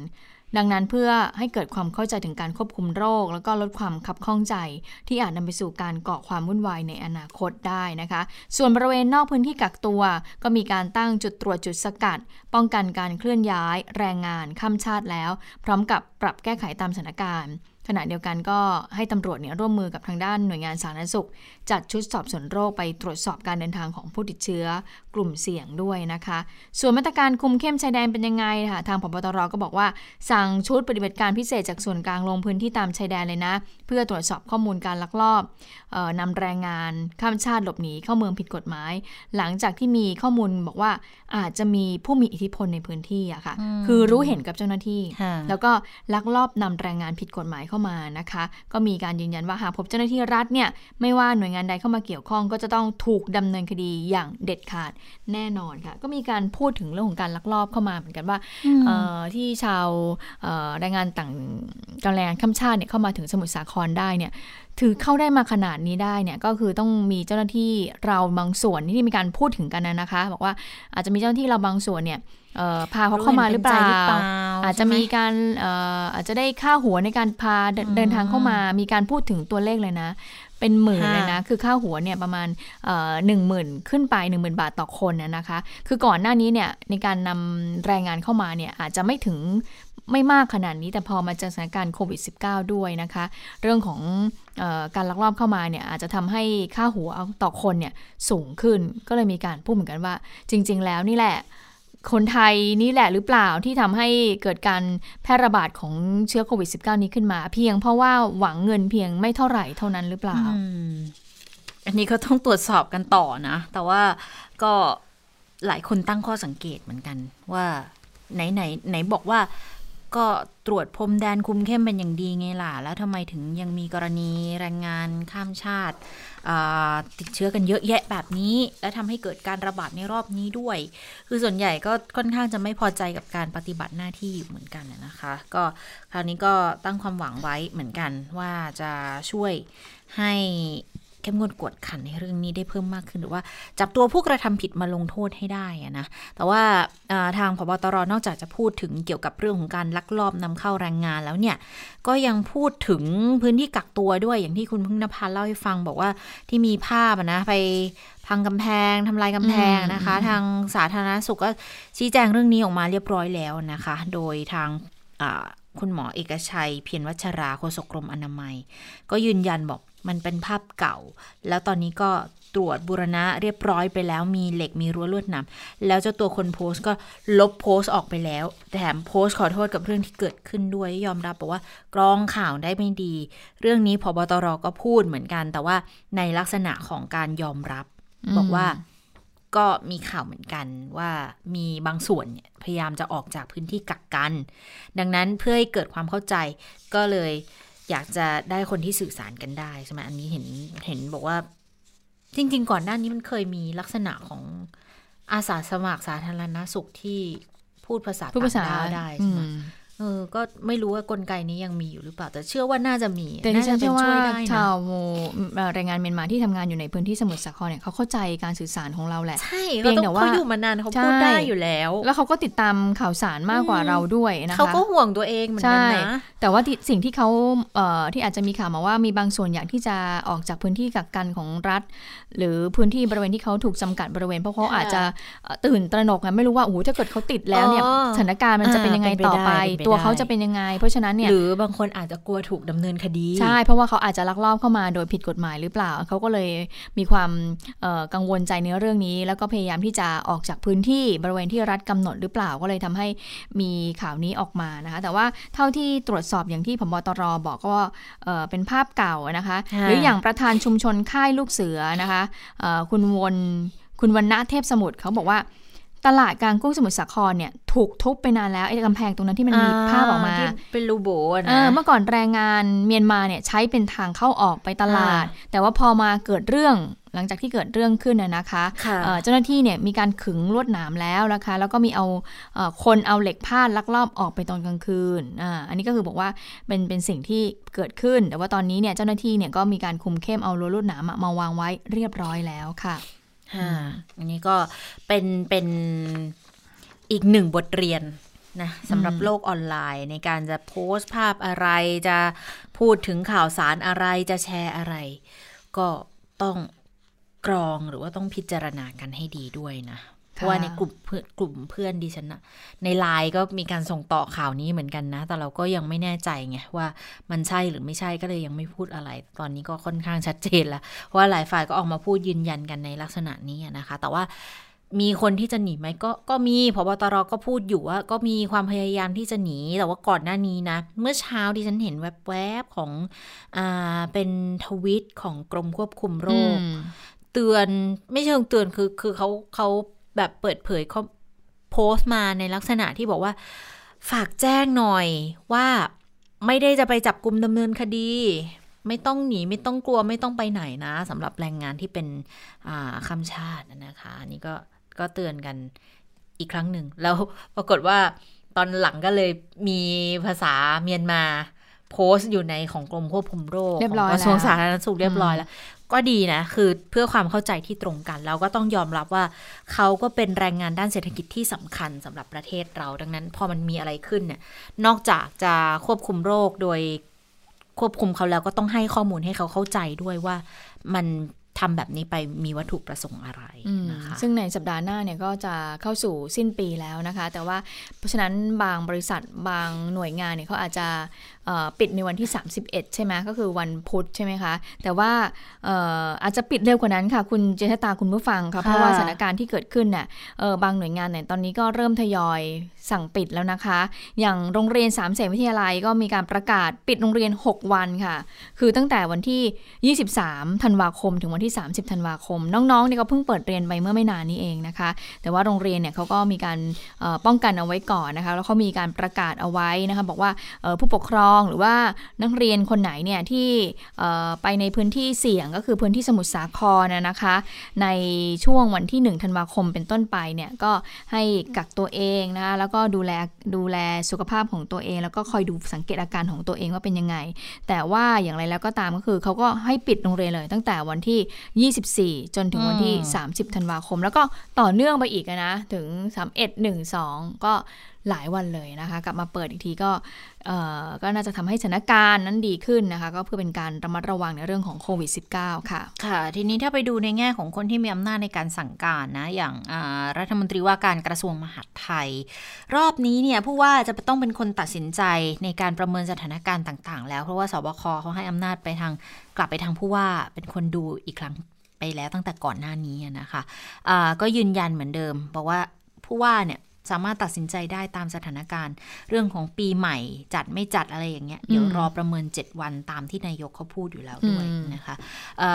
ดังนั้นเพื่อให้เกิดความเข้าใจถึงการควบคุมโรค แล้วก็ลดความขับข้องใจ ที่อาจนำไปสู่การเกาะความวุ่นวายในอนาคตได้นะคะ ส่วนบริเวณนอกพื้นที่กักตัว ก็มีการตั้งจุดตรวจจุดสกัด ป้องกันการเคลื่อนย้าย แรงงานข้ามชาติแล้ว พร้อมกับปรับแก้ไขตามสถานการณ์ ขณะเดียวกันก็ให้ตำรวจเนี่ยร่วมมือกับทางด้านหน่วยงานสาธารณสุข จัดชุดสอบสวนโรคไปตรวจสอบการเดินทางของผู้ติดเชื้อกลุ่มเสี่ยงด้วยนะคะ ส่วนมาตรการคุมเข้มชายแดนเป็นยังไงค่ะทางพบตรก็บอกว่า สั่งชุดปฏิบัติการพิเศษจากส่วนกลางลงพื้นที่ตามชายแดนเลยนะ เพื่อตรวจสอบข้อมูลการลักลอบออนำแรงงานข้ามชาติหลบหนีเข้าเมืองผิดกฎหมาย หลังจากที่มีข้อมูลบอกว่าอาจจะมีผู้มีอิทธิพลในพื้นที่อะค่ะคือรู้เห็นกับเจ้าหน้าที่ แล้วก็ลักลอบนำแรงงานผิดกฎหมายเข้ามานะคะ ก็มีการยืนยันว่าหากพบเจ้าหน้าที่รัฐเนี่ยไม่ว่าหน่วยงานใดเข้ามาเกี่ยวข้อง ก็จะต้องถูกดำเนินคดีอย่างเด็ดขาดแน่นอนค่ะ ก็มีการพูดถึงเรื่องของการลักลอบเข้ามาเหมือนกันว่าที่ชาวแรงงานต่างการแรงงานข้ามชาติเนี่ยเข้ามาถึงสมุทรสาครได้เนี่ยถือเข้าได้มาขนาดนี้ได้เนี่ยก็คือต้องมีเจ้าหน้าที่เราบางส่วนที่มีการพูดถึงกันนะคะ บอกว่าอาจจะมีเจ้าหน้าที่เราบางส่วนเนี่ย พาเขาเข้ามาหรือเปล่า อาจจะมีการอาจจะได้ค่าหัวในการพาเดินทางเข้ามา มีการพูดถึงตัวเลขเลยนะ เป็นหมื่นเลยนะ คือค่าหัวเนี่ยประมาณหนึ่งหมื่นขึ้นไปหนึ่งหมื่นบาทต่อคนนะคะ คือก่อนหน้านี้เนี่ยในการนำแรงงานเข้ามาเนี่ยอาจจะไม่ถึงไม่มากขนาดนี้แต่พอมาเจอสถานการณ์โควิด -19 ด้วยนะคะ เรื่องของอการลักลอบเข้ามาเนี่ยอาจจะทำให้ค่าหัวต่อคนเนี่ยสูงขึ้นก็เลยมีการพูดเหมือนกันว่า จริง ๆ แล้วนี่แหละ คนไทยนี่แหละหรือเปล่าที่ทำให้เกิดการแพร่ระบาดของเชื้อโควิด -19 นี้ขึ้นมา เพียงเพราะว่าหวังเงินเพียงไม่เท่าไหร่เท่านั้นหรือเปล่า อันนี้ก็ต้องตรวจสอบกันต่อนะ แต่ว่าก็หลายคนตั้งข้อสังเกตเหมือนกัน ว่าไหนไหนไหนบอกว่า ก็ตรวจพรมแดนคุมเข้มเป็นอย่างดีไงล่ะ แล้วทำไมถึงยังมีกรณีแรงงานข้ามชาติติดเชื้อกันเยอะแยะแบบนี้ และทำให้เกิดการระบาดในรอบนี้ด้วย คือส่วนใหญ่ก็ค่อนข้างจะไม่พอใจกับการปฏิบัติหน้าที่อยู่เหมือนกันนะคะ ก็คราวนี้ก็ตั้งความหวังไว้เหมือนกันว่าจะช่วยให้ เข้มงวดกวดขันในเรื่องนี้ได้เพิ่มมากขึ้นหรือว่าจับตัวผู้กระทำผิดมาลงโทษให้ได้นะแต่ว่าทางพบตรนอกจากจะพูดถึงเกี่ยวกับเรื่องของการลักลอบนำเข้าแรงงานแล้วเนี่ยก็ยังพูดถึงพื้นที่กักตัวด้วยอย่างที่คุณพึ่งนภาเล่าให้ฟังบอกว่าที่มีภาพนะไปพังกำแพงทำลายกำแพงนะคะ ทางสาธารณสุขก็ชี้แจงเรื่องนี้ออกมาเรียบร้อยแล้วนะคะ โดยทางคุณหมอเอกชัย เพียรวัชราโฆษกรมอนามัย ก็ยืนยันบอก มันเป็นภาพเก่า แล้วตอนนี้ก็ตรวจบูรณะเรียบร้อยไปแล้วมีเหล็กมีรั้วลวดหนามแล้วเจ้าตัวคนโพสต์ก็ลบโพสต์ออกไปแล้ว แถมโพสต์ขอโทษกับเรื่องที่เกิดขึ้นด้วยยอมรับบอกว่ากรองข่าวได้ไม่ดี เรื่องนี้พบตรก็พูดเหมือนกัน แต่ว่าในลักษณะของการยอมรับ บอกว่าก็มีข่าวเหมือนกันว่ามีบางส่วนเนี่ยพยายามจะออกจากพื้นที่กักกัน ดังนั้นเพื่อให้เกิดความเข้าใจก็เลย อยากจะได้คนที่สื่อสารกันได้ใช่ไหมอันนี้เห็นเห็นบอกว่า จริง ๆ ก่อนหน้านี้มันเคยมีลักษณะของอาสาสมัครสาธารณสุขที่พูดภาษาต่างดาได้ใช่ไหม เออ ก็ไม่รู้ว่ากลไกนี้ยังมีอยู่หรือเปล่า แต่เชื่อว่าน่าจะมี แต่ที่ฉันเชื่อว่าชาวแรงงานเมียนมาที่ทำงานอยู่ในพื้นที่สมุทรสาครเนี่ยเขาเข้าใจการสื่อสารของเราแหละ ใช่เพียงแต่ว่าเขาอยู่มานานเขาพูดได้อยู่แล้ว แล้วเขาก็ติดตามข่าวสารมากกว่าเราด้วยนะคะเขาก็ห่วงตัวเองเหมือนกันนะแต่ว่าสิ่งที่เขาที่อาจจะมีข่าวมาว่ามีบางส่วนอยากที่จะออกจากพื้นที่กักกันของรัฐ หรือพื้นที่บริเวณที่เขาถูกจำกัดบริเวณเพราะเขาอาจจะตื่นตระหนกไงไม่รู้ว่าโอ้โหถ้าเกิดเขาติดแล้วเนี่ยสถานการณ์มันจะเป็นยังไงต่อไปตัวตัวเขาจะเป็นยังไง เพราะฉะนั้นเนี่ยหรือบางคนอาจจะกลัวถูกดำเนินคดีใช่เพราะว่าเขาอาจจะลักลอบเข้ามาโดยผิดกฎหมายหรือเปล่าเขาก็เลยมีความกังวลใจในเรื่องนี้ แล้วก็พยายามที่จะออกจากพื้นที่บริเวณที่รัฐกำหนดหรือเปล่าก็เลยทำให้มีข่าวนี้ออกมานะคะ แต่ว่าเท่าที่ตรวจสอบอย่างที่พบตรบอกก็เป็นภาพเก่านะคะ หรืออย่างประธานชุมชนค่ายลูกเสือนะคะคุณวนคุณวันณะเทพสมุทรเขาบอกว่า ตลาดกลางกุ้งสมุทรสาครเนี่ยถูกทุบไปนานแล้วไอ้กำแพงตรงนั้นที่มันมีภาพออกมาเป็นรูโบนะเมื่อก่อนแรงงานเมียนมาเนี่ยใช้เป็นทางเข้าออกไปตลาด แต่ว่าพอมาเกิดเรื่องหลังจากที่เกิดเรื่องขึ้นนะคะเจ้าหน้าที่เนี่ยมีการขึงลวดหนามแล้วนะคะ แล้วก็มีเอาคนเอาเหล็กพาดลักลอบออกไปตอนกลางคืนออันนี้ก็คือบอกว่าเป็นเป็นสิ่งที่เกิดขึ้น แต่ว่าตอนนี้เนี่ยเจ้าหน้าที่เนี่ยก็มีการคุมเข้มเอาลวดหนามมาวางไว้เรียบร้อยแล้วค่ะ อันนี้ก็เป็นเป็นอีกหนึ่งบทเรียนนะสำหรับโลกออนไลน์ในการจะโพสต์ภาพอะไรจะพูดถึงข่าวสารอะไรจะแชร์อะไร ก็ต้องกรองหรือว่าต้องพิจารณากันให้ดีด้วยนะ ราะว่าในกลุ่มเพื่อนกลุ่มเพื่อนดิฉันนะในไลน์ก็มีการส่งต่อข่าวนี้เหมือนกันนะ แต่เราก็ยังไม่แน่ใจไงว่ามันใช่หรือไม่ใช่ก็เลยยังไม่พูดอะไร ตอนนี้ก็ค่อนข้างชัดเจนแล้วเพราะว่าหลายฝ่ายก็ออกมาพูดยืนยันกันในลักษณะนี้นะคะ แต่ว่ามีคนที่จะหนีไหมก็ก็มีพบตรก็พูดอยู่ว่า ก็มีความพยายามที่จะหนีแต่ว่าก่อนหน้านี้นะ เมื่อเช้าที่ฉันเห็นแวบๆของอ่าเป็นทวิตของกรมควบคุมโรค เตือนไม่เชิงเตือนคือคือเขาเขา แบบเปิดเผยเขาโพสต์มาในลักษณะที่บอกว่า ฝากแจ้งหน่อยว่าไม่ได้จะไปจับกลุ่มดำเนินคดี ไม่ต้องหนีไม่ต้องกลัวไม่ต้องไปไหนนะสำหรับแรงงานที่เป็นคำชาตินะคะอันนี้ก็ก็เตือนกันอีกครั้งหนึ่ง แล้วปรากฏว่าตอนหลังก็เลยมีภาษาเมียนมาโพสต์อยู่ในของกรมควบคุมโรคของกระทรวงสาธารณสุขเรียบร้อยแล้ว ก็ดีนะ คือเพื่อความเข้าใจที่ตรงกัน แล้วก็ต้องยอมรับว่าเขาก็เป็นแรงงานด้านเศรษฐกิจที่สำคัญสำหรับประเทศเรา ดังนั้นพอมันมีอะไรขึ้นเนี่ย นอกจากจะควบคุมโรคโดยควบคุมเขาแล้วก็ต้องให้ข้อมูลให้เขาเข้าใจด้วยว่ามันทำแบบนี้ไปมีวัตถุประสงค์อะไรนะคะ ซึ่งในสัปดาห์หน้าเนี่ยก็จะเข้าสู่สิ้นปีแล้วนะคะ แต่ว่าเพราะฉะนั้นบางบริษัทบางหน่วยงานเนี่ยเขาอาจจะปิดในวันที่ 31 ใช่ไหมก็คือวันพุธใช่ไหมคะ แต่ว่าอาจจะปิดเร็วกว่านั้นค่ะ คุณเจษตาคุณผู้ฟังค่ะเพราะว่าสถานการณ์ที่เกิดขึ้นเนี่ยบางหน่วยงานเนี่ยตอนนี้ก็เริ่มทยอยสั่งปิดแล้วนะคะ อย่างโรงเรียน3ามเสนวิทยาลัยก็มีการประกาศปิดโรงเรียน 6 วันค่ะ คือตั้งแต่วันที่ 23 ธันวาคม ถึงวันที่ 30 ธันวาคม น้องๆเนี่ยก็เพิ่งเปิดเรียนไปเมื่อไม่นานนี้เองนะคะ แต่ว่าโรงเรียนเนี่ยเขาก็มีการป้องกันเอาไว้ก่อนนะคะ แล้วเขามีการประกาศเอาไว้นะคะ บอกว่าผู้ปกครองหรือว่านักเรียนคนไหนเนี่ยที่ไปในพื้นที่เสี่ยงก็คือพื้นที่สมุทรสาครนะคะ ในช่วงวันที่ 1 ธันวาคมเป็นต้นไปเนี่ยก็ให้กักตัวเองนะคะแล้วก็ดูแลดูแลสุขภาพของตัวเอง แล้วก็คอยดูสังเกตอาการของตัวเองว่าเป็นยังไง แต่ว่าอย่างไรแล้วก็ตามก็คือเขาก็ให้ปิดโรงเรียนเลย ตั้งแต่วันที่ 24 จนถึงวันที่ 30 ธันวาคม แล้วก็ต่อเนื่องไปอีกนะถึง 31 1 2 ก็หลายวันเลยนะคะ กลับมาเปิดอีกทีก็ก็น่าจะทำให้สถานการณ์นั้นดีขึ้นนะคะ ก็เพื่อเป็นการระมัดระวังในเรื่องของโควิด -19 ค่ะ ค่ะ ทีนี้ถ้าไปดูในแง่ของคนที่มีอำนาจในการสั่งการนะ อย่างรัฐมนตรีว่าการกระทรวงมหาดไทย รอบนี้เนี่ยผู้ว่าจะต้องเป็นคนตัดสินใจในการประเมินสถานการณ์ต่างๆ แล้วเพราะว่าสบคเขาให้อำนาจไปทางกลับไปทางผู้ว่าเป็นคนดูอีกครั้งไปแล้วตั้งแต่ก่อนหน้านี้นะคะะก็ยืนยันเหมือนเดิมบอกว่าผู้ว่าเนี่ย สามารถตัดสินใจได้ตามสถานการณ์ เรื่องของปีใหม่จัดไม่จัดอะไรอย่างเงี้ยเดี๋ยวรอประเมิน 7 วันตามที่นายกเขาพูดอยู่แล้วด้วยนะคะ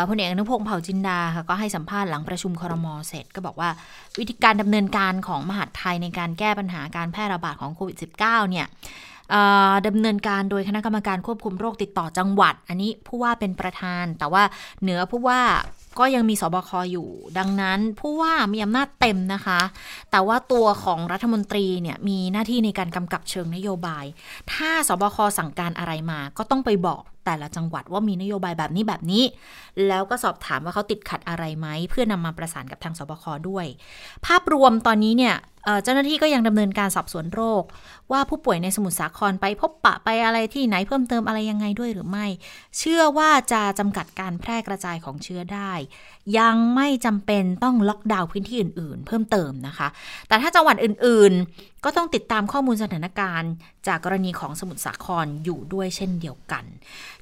พลเอกอนุพงศ์เผ่าจินดาค่ะก็ให้สัมภาษณ์หลังประชุมครมเสร็จ ก็บอกว่าวิธีการดำเนินการของมหาดไทยในการแก้ปัญหาการแพร่ระบาดของโควิด -19 เนี่ยดำเนินการโดยคณะกรรมการควบคุมโรคติดต่อจังหวัด อันนี้ผู้ว่าเป็นประธาน แต่ว่าเหนือผู้ว่า ก็ยังมีสบคอยู่ ดังนั้นผู้ว่ามีอำนาจเต็มนะคะ แต่ว่าตัวของรัฐมนตรีเนี่ยมีหน้าที่ในการกำกับเชิงนโยบาย ถ้าสบคสั่งการอะไรมาก็ต้องไปบอกแต่ละจังหวัดว่ามีนโยบายแบบนี้แบบนี้ แล้วก็สอบถามว่าเขาติดขัดอะไรไหม เพื่อนำมาประสานกับทางสบคด้วย ภาพรวมตอนนี้เนี่ยเจ้าหน้าที่ก็ยังดำเนินการสอบสวนโรค ว่าผู้ป่วยในสมุทรสาครไปพบปะไปอะไรที่ไหนเพิ่มเติมอะไรยังไงด้วยหรือไม่ เชื่อว่าจะจำกัดการแพร่กระจายของเชื้อได้ ยังไม่จำเป็นต้องล็อกดาวน์พื้นที่อื่น ๆ เพิ่มเติมนะคะ แต่ถ้าจังหวัดอื่น ๆ ก็ต้องติดตามข้อมูลสถานการณ์ จากกรณีของสมุทรสาครอยู่ด้วยเช่นเดียวกัน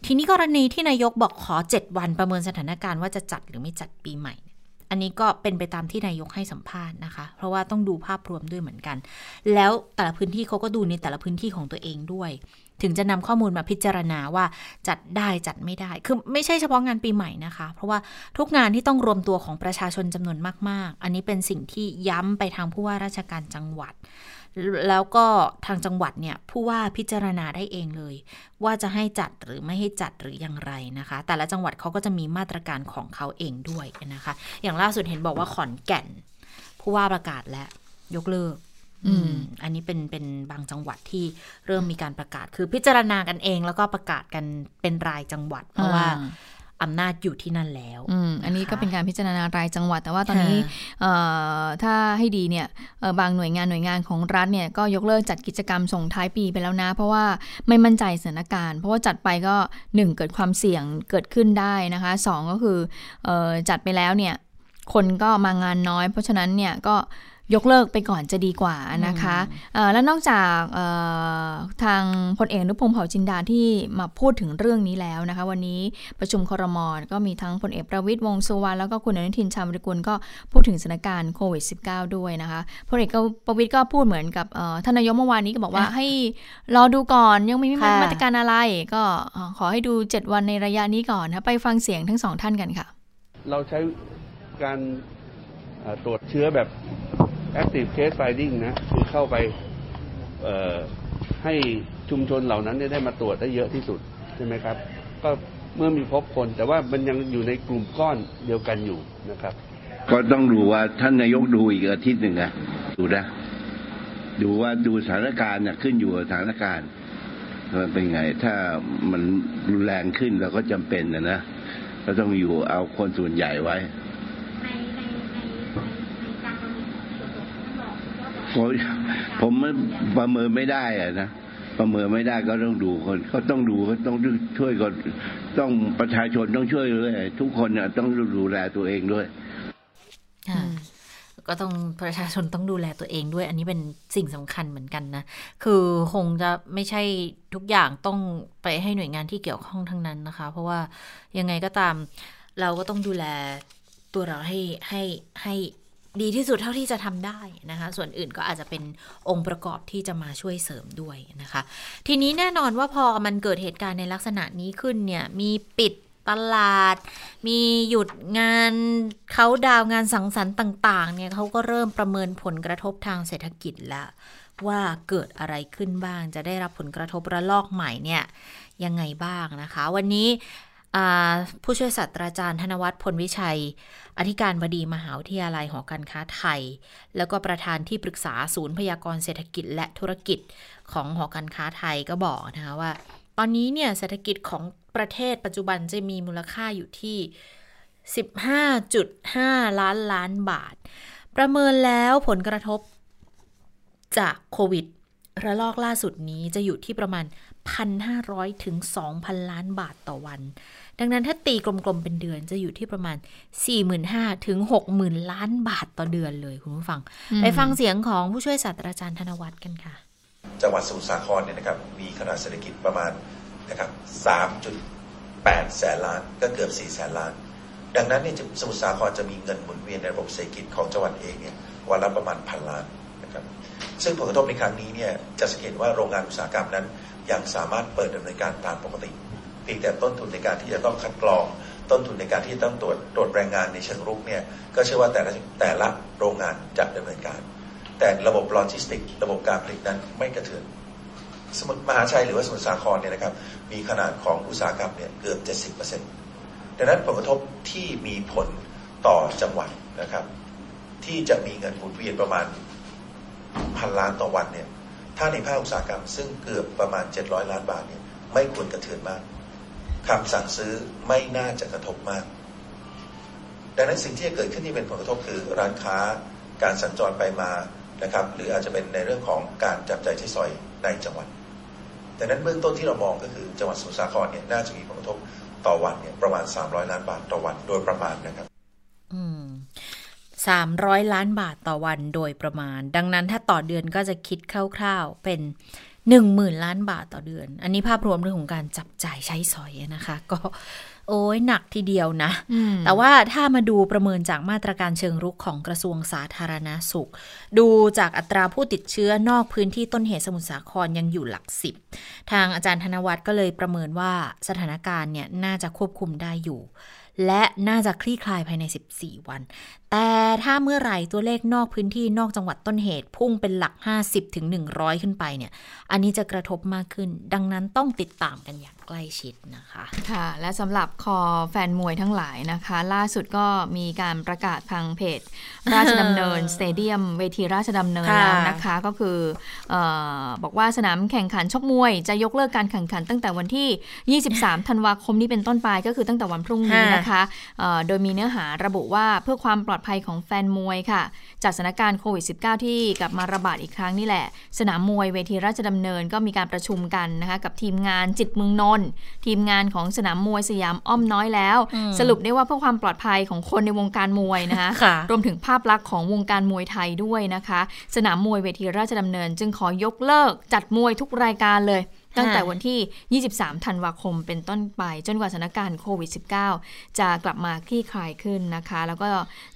ทีนี้กรณีที่นายกบอกขอ 7 วันประเมินสถานการณ์ว่าจะจัดหรือไม่จัดปีใหม่ อันนี้ก็เป็นไปตามที่นายกให้สัมภาษณ์นะคะ เพราะว่าต้องดูภาพรวมด้วยเหมือนกัน แล้วแต่ละพื้นที่เขาก็ดูในแต่ละพื้นที่ของตัวเองด้วย ถึงจะนำข้อมูลมาพิจารณาว่าจัดได้จัดไม่ได้ คือไม่ใช่เฉพาะงานปีใหม่นะคะ เพราะว่าทุกงานที่ต้องรวมตัวของประชาชนจำนวนมาก ๆ อันนี้เป็นสิ่งที่ย้ำไปทางผู้ว่าราชการจังหวัด แล้วก็ทางจังหวัดเนี่ยผู้ว่าพิจารณาได้เองเลย ว่าจะให้จัดหรือไม่ให้จัดหรืออย่างไรนะคะ แต่ละจังหวัดเขาก็จะมีมาตรการของเขาเองด้วยนะคะ อย่างล่าสุดเห็นบอกว่าขอนแก่น ผู้ว่าประกาศแล้วยกเลิกอืมอันนี้เป็นเป็นบางจังหวัดที่เริ่มมีการประกาศ คือพิจารณากันเองแล้วก็ประกาศกันเป็นรายจังหวัด เพราะว่า อำนาจอยู่ที่นั่นแล้วอืมอันนี้ก็เป็นการพิจารณารายจังหวัด แต่ว่าตอนนี้เอ่อถ้าให้ดีเนี่ยเอ่อบางหน่วยงานหน่วยงานของรัฐเนี่ยก็ยกเลิกจัดกิจกรรมส่งท้ายปีไปแล้วนะ เพราะว่าไม่มั่นใจสถานการณ์ เพราะว่าจัดไปก็หนึ่งเกิดความเสี่ยงเกิดขึ้นได้นะคะสองก็คือเอ่อจัดไปแล้วเนี่ยคนก็มางานน้อย เพราะฉะนั้นเนี่ยก็ ยกเลิกไปก่อนจะดีกว่านะคะเอ่อแล้วนอกจากเอ่อทางพลเอกอนุพงศ์เผ่าจินดาที่มาพูดถึงเรื่องนี้แล้วนะคะ วันนี้ประชุมครมก็มีทั้งพลเอกประวิตยวงษ์สุวรรณแล้วก็คุณอนุทินชาญวิรกุลก็พูดถึงสถานการณ์โควิด -19 ด้วยนะคะพลเอกประวิตยก็พูดเหมือนกับเอ่อท่านนายกเมื่อวานนี้ก็บอกว่าให้รอดูก่อนยังไม่มีค่ะมาตรการอะไร ก็เอ่อขอให้ดู 7 วันในระยะนี้ก่อนนะไปฟังเสียงทั้งสองท่านกันค่ะ เราใช้การเอ่อตรวจเชื้อแบบ active case finding นะคือเข้าไปให้ชุมชนเหล่านั้นได้มาตรวจได้เยอะที่สุดใช่ไหมครับ ก็เมื่อมีพบคน แต่ว่ามันยังอยู่ในกลุ่มก้อนเดียวกันอยู่นะครับ ก็ต้องดูว่าท่านนายกดูอีกอาทิตย์หนึ่งอะดูนะ ดูว่าดูสถานการณ์น่ะขึ้นอยู่กับสถานการณ์มันเป็นไง ถ้ามันรุนแรงขึ้นเราก็จำเป็นนะนะเราต้องอยู่เอาคนส่วนใหญ่ไว้ ผมผมประเมินไม่ได้อะนะประเมินไม่ได้ก็ต้องดูคนก็ต้องดูก็ต้องช่วยกันต้องประชาชนต้องช่วยด้วยทุกคนน่ะต้องดูแลตัวเองด้วยก็ต้องประชาชนต้องดูแลตัวเองด้วย อันนี้เป็นสิ่งสำคัญเหมือนกันนะ คือคงจะไม่ใช่ทุกอย่างต้องไปให้หน่วยงานที่เกี่ยวข้องทั้งนั้นนะคะ เพราะว่ายังไงก็ตามเราก็ต้องดูแลตัวเราให้ให้ให้ ดีที่สุดเท่าที่จะทำได้นะคะ ส่วนอื่นก็อาจจะเป็นองค์ประกอบที่จะมาช่วยเสริมด้วยนะคะ ทีนี้แน่นอนว่าพอมันเกิดเหตุการณ์ในลักษณะนี้ขึ้นเนี่ยมีปิดตลาด มีหยุดงานเขาดาวงานสังสรรค์ต่างๆเนี่ยเขาก็เริ่มประเมินผลกระทบทางเศรษฐกิจแล้วว่าเกิดอะไรขึ้นบ้างจะได้รับผลกระทบระลอกใหม่เนี่ยยังไงบ้างนะคะ วันนี้ ผู้ช่วยศาสตราจารย์ธนวัฒน์พลวิชัย อธิการบดีมหาวิทยาลัยหอการค้าไทย แล้วก็ประธานที่ปรึกษาศูนย์พยากรเศรษฐกิจและธุรกิจของหอการค้าไทยก็บอกนะคะว่า ตอนนี้เนี่ยเศรษฐกิจของประเทศปัจจุบันจะมีมูลค่าอยู่ที่ 15.5 ล้านล้านบาท ประเมินแล้วผลกระทบจากโควิดระลอกล่าสุดนี้จะอยู่ที่ประมาณ 1,500 ถึง 2,000 ล้านบาทต่อวัน ดังนั้นถ้าตีกลมๆเป็นเดือนจะอยู่ที่ประมาณ 45,000 ถึง 60,000 ล้านบาทต่อเดือนเลยคุณผู้ฟัง ไปฟังเสียงของผู้ช่วยศาสตราจารย์ธนวัฒน์กันค่ะ จังหวัดสมุทรสาครเนี่ยนะครับมีขนาดเศรษฐกิจประมาณนะครับ 3.8 แสนล้านก็เกือบ 4 แสนล้าน ดังนั้นเนี่ยสมุทรสาครจะมีเงินหมุนเวียนในระบบเศรษฐกิจของจังหวัดเองเนี่ยวันละประมาณพันล้านนะครับซึ่งผลกระทบในครั้งนี้เนี่ยจะสังเกตว่าโรงงานอุตสาหกรรมนั้น ยังสามารถเปิดดำเนินการตามปกติเพียงแต่ต้นทุนในการที่จะต้องคัดกรอง ต้นทุนในการที่ต้องตรวจตรวจแรงงานในเชิงรุกเนี่ยก็เชื่อว่าแต่ละแต่ละโรงงานจะดำเนินการ แต่ระบบโลจิสติก ระบบการผลิตนั้นไม่กระเทือนสมุทรมหาชัยหรือว่าสมุทรสาครเนี่ยนะครับมีขนาดของอุตสาหกรรมเนี่ยเกือบ 70%ดังนั้นผลกระทบที่มีผลต่อจังหวัดนะครับ ที่จะมีเงินหมุนเวียนประมาณพันล้านต่อวันเนี่ย ถ้าในภาคอุตสาหกรรมซึ่งเกือบประมาณ 700 ล้านบาทเนี่ยไม่ควรกระเทือนมากคำสั่งซื้อไม่น่าจะกระทบมาก ดังนั้นสิ่งที่จะเกิดขึ้นที่เป็นผลกระทบคือร้านค้าการสัญจรไปมานะครับหรืออาจจะเป็นในเรื่องของการจับใจใช้สอยในจังหวัดดังนั้นเบื้องต้นที่เรามองก็คือจังหวัดสมุทรสาครเนี่ยน่าจะมีผลกระทบต่อวันเนี่ยประมาณ 300 ล้านบาทต่อวันโดยประมาณนะครับ 300 ล้านบาทต่อวันโดยประมาณ ดังนั้นถ้าต่อเดือนก็จะคิดคร่าวๆเป็น 10,000 ล้านบาทต่อเดือน อันนี้ภาพรวมเรื่องของการจับจ่ายใช้สอยนะคะ ก็โอ้ยหนักทีเดียวนะ แต่ว่าถ้ามาดูประเมินจากมาตรการเชิงรุกของกระทรวงสาธารณาสุข ดูจากอัตราผู้ติดเชื้อนอกพื้นที่ต้นเหตุสมุทรสาครยังอยู่หลักสิบ ทางอาจารย์ธนวัฒน์ก็เลยประเมินว่าสถานการณ์เนี่ยน่าจะควบคุมได้อยู่ และน่าจะคลี่คลายภายใน 14 วัน แต่ถ้าเมื่อไหร่ตัวเลขนอกพื้นที่นอกจังหวัดต้นเหตุ พุ่งเป็นหลัก50ถึง100 ขึ้นไปเนี่ย อันนี้จะกระทบมากขึ้น ดังนั้นต้องติดตามกันอย่างใกล้ชิดนะคะ ค่ะ และสำหรับคอแฟนมวยทั้งหลายนะคะ ล่าสุดก็มีการประกาศทางเพจ ราชดำเนิน สเตเดียมเวทีราชดำเนินค่ะแล้วนะคะก็คือเออบอกว่าสนามแข่งขันชกมวย จะยกเลิกการแข่งขันตั้งแต่วันที่ 23 ธันวาคมนี้เป็นต้นไปก็คือตั้งแต่วันพรุ่งนี้นะคะเอ่อโดยมีเนื้อหาระบุว่าเพื่อความปลอดภัยของแฟนมวยค่ะ จากสถานการณ์โควิด -19 ที่กลับมาระบาดอีกครั้งนี่แหละ สนามมวยเวทีราชดำเนินก็มีการประชุมกันนะคะกับทีมงานจิตเมืองนนท์ทีมงานของสนามมวยสยามอ้อมน้อยแล้ว สรุปได้ว่าเพื่อความปลอดภัยของคนในวงการมวยนะคะค่ะรวมถึงภาพลักษณ์ของวงการมวยไทยด้วยนะคะ สนามมวยเวทีราชดำเนิน จึงขอยกเลิกจัดมวยทุกรายการเลย ตั้งแต่วันที่ 23 ธันวาคมเป็นต้นไป จนกว่าสถานการณ์โควิด -19 จะกลับมาคลี่คลายขึ้นนะคะ แล้วก็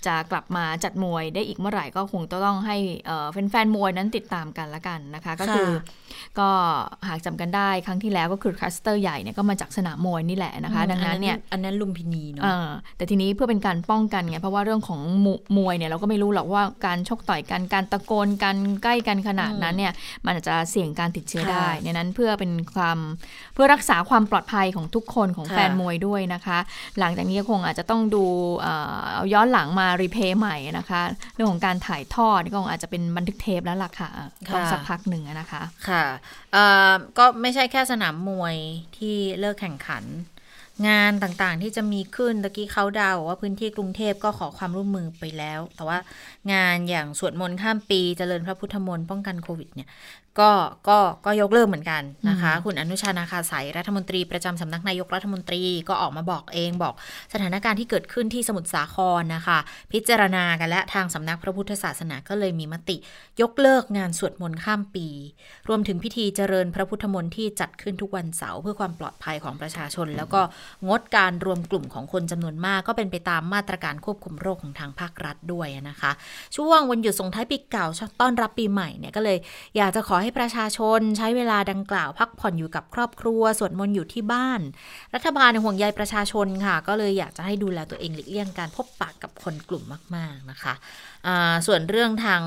จะกลับมาจัดมวยได้อีกเมื่อไหร่ก็คงต้องให้เอ่อแฟนๆมวยนั้นติดตามกันละกันนะคะ ก็คือ ก็หากจำกันได้ครั้งที่แล้วก็คือคลัสเตอร์ใหญ่เนี่ยก็มาจากสนามมวยนี่แหละนะคะ ดังนั้นเนี่ยอันนั้นลุมพินีเนาะเออแต่ทีนี้เพื่อเป็นการป้องกันไงเพราะว่าเรื่องของมมวยเนี่ยเราก็ไม่รู้หรอกว่าการชกต่อยกันการตะโกนกันใกล้กันขนาดนั้นเนี่ยมันอาจจะเสี่ยงการติดเชื้อได้ค่ะในนั้นเพื่อเป็นความเพื่อรักษาความปลอดภัยของทุกคนของค่ะแฟนมวยด้วยนะคะ หลังจากนี้ก็คงอาจจะต้องดูเอ่อเอาย้อนหลังมารีเพย์ใหม่นะคะ เรื่องของการถ่ายทอดนี่ก็คงอาจจะเป็นบันทึกเทปแล้วล่ะค่ะต้องสักพักหนึ่งอะนะคะค่ะเอ่อก็ไม่ใช่แค่สนามมวยที่เลิกแข่งขันงานต่างๆที่จะมีขึ้นตะกี้เขาดาวบอกว่าพื้นที่กรุงเทพก็ขอความร่วมมือไปแล้ว แต่ว่างานอย่างสวดมนต์ข้ามปีเจริญพระพุทธมนต์ป้องกันโควิดเนี่ย ก็ก็ก็ยกเลิกเหมือนกันนะคะ คุณอนุชานาคาสายรัฐมนตรีประจำสำนักนายกรัฐมนตรีก็ออกมาบอกเองบอกสถานการณ์ที่เกิดขึ้นที่สมุทรสาครนะคะ พิจารณากันและทางสำนักพระพุทธศาสนาก็เลยมีมติ ยกเลิกงานสวดมนต์ข้ามปี รวมถึงพิธีเจริญพระพุทธมนต์ที่จัดขึ้นทุกวันเสาร์เพื่อความปลอดภัยของประชาชน แล้วก็งดการรวมกลุ่มของคนจำนวนมากก็เป็นไปตามมาตรการควบคุมโรคของทางภาครัฐด้วยนะคะ ช่วงวันหยุดส่งท้ายปีเก่าต้อนรับปีใหม่เนี่ยก็เลยอยากจะขอให้ประชาชนใช้เวลาดังกล่าวพักผ่อนอยู่กับครอบครัวสวดมนต์อยู่ที่บ้าน รัฐบาลห่วงใยประชาชนค่ะ ก็เลยอยากจะให้ดูแลตัวเองหลีกเลี่ยงการพบปะกับคนกลุ่มมาก ๆนะคะส่วนเรื่องทาง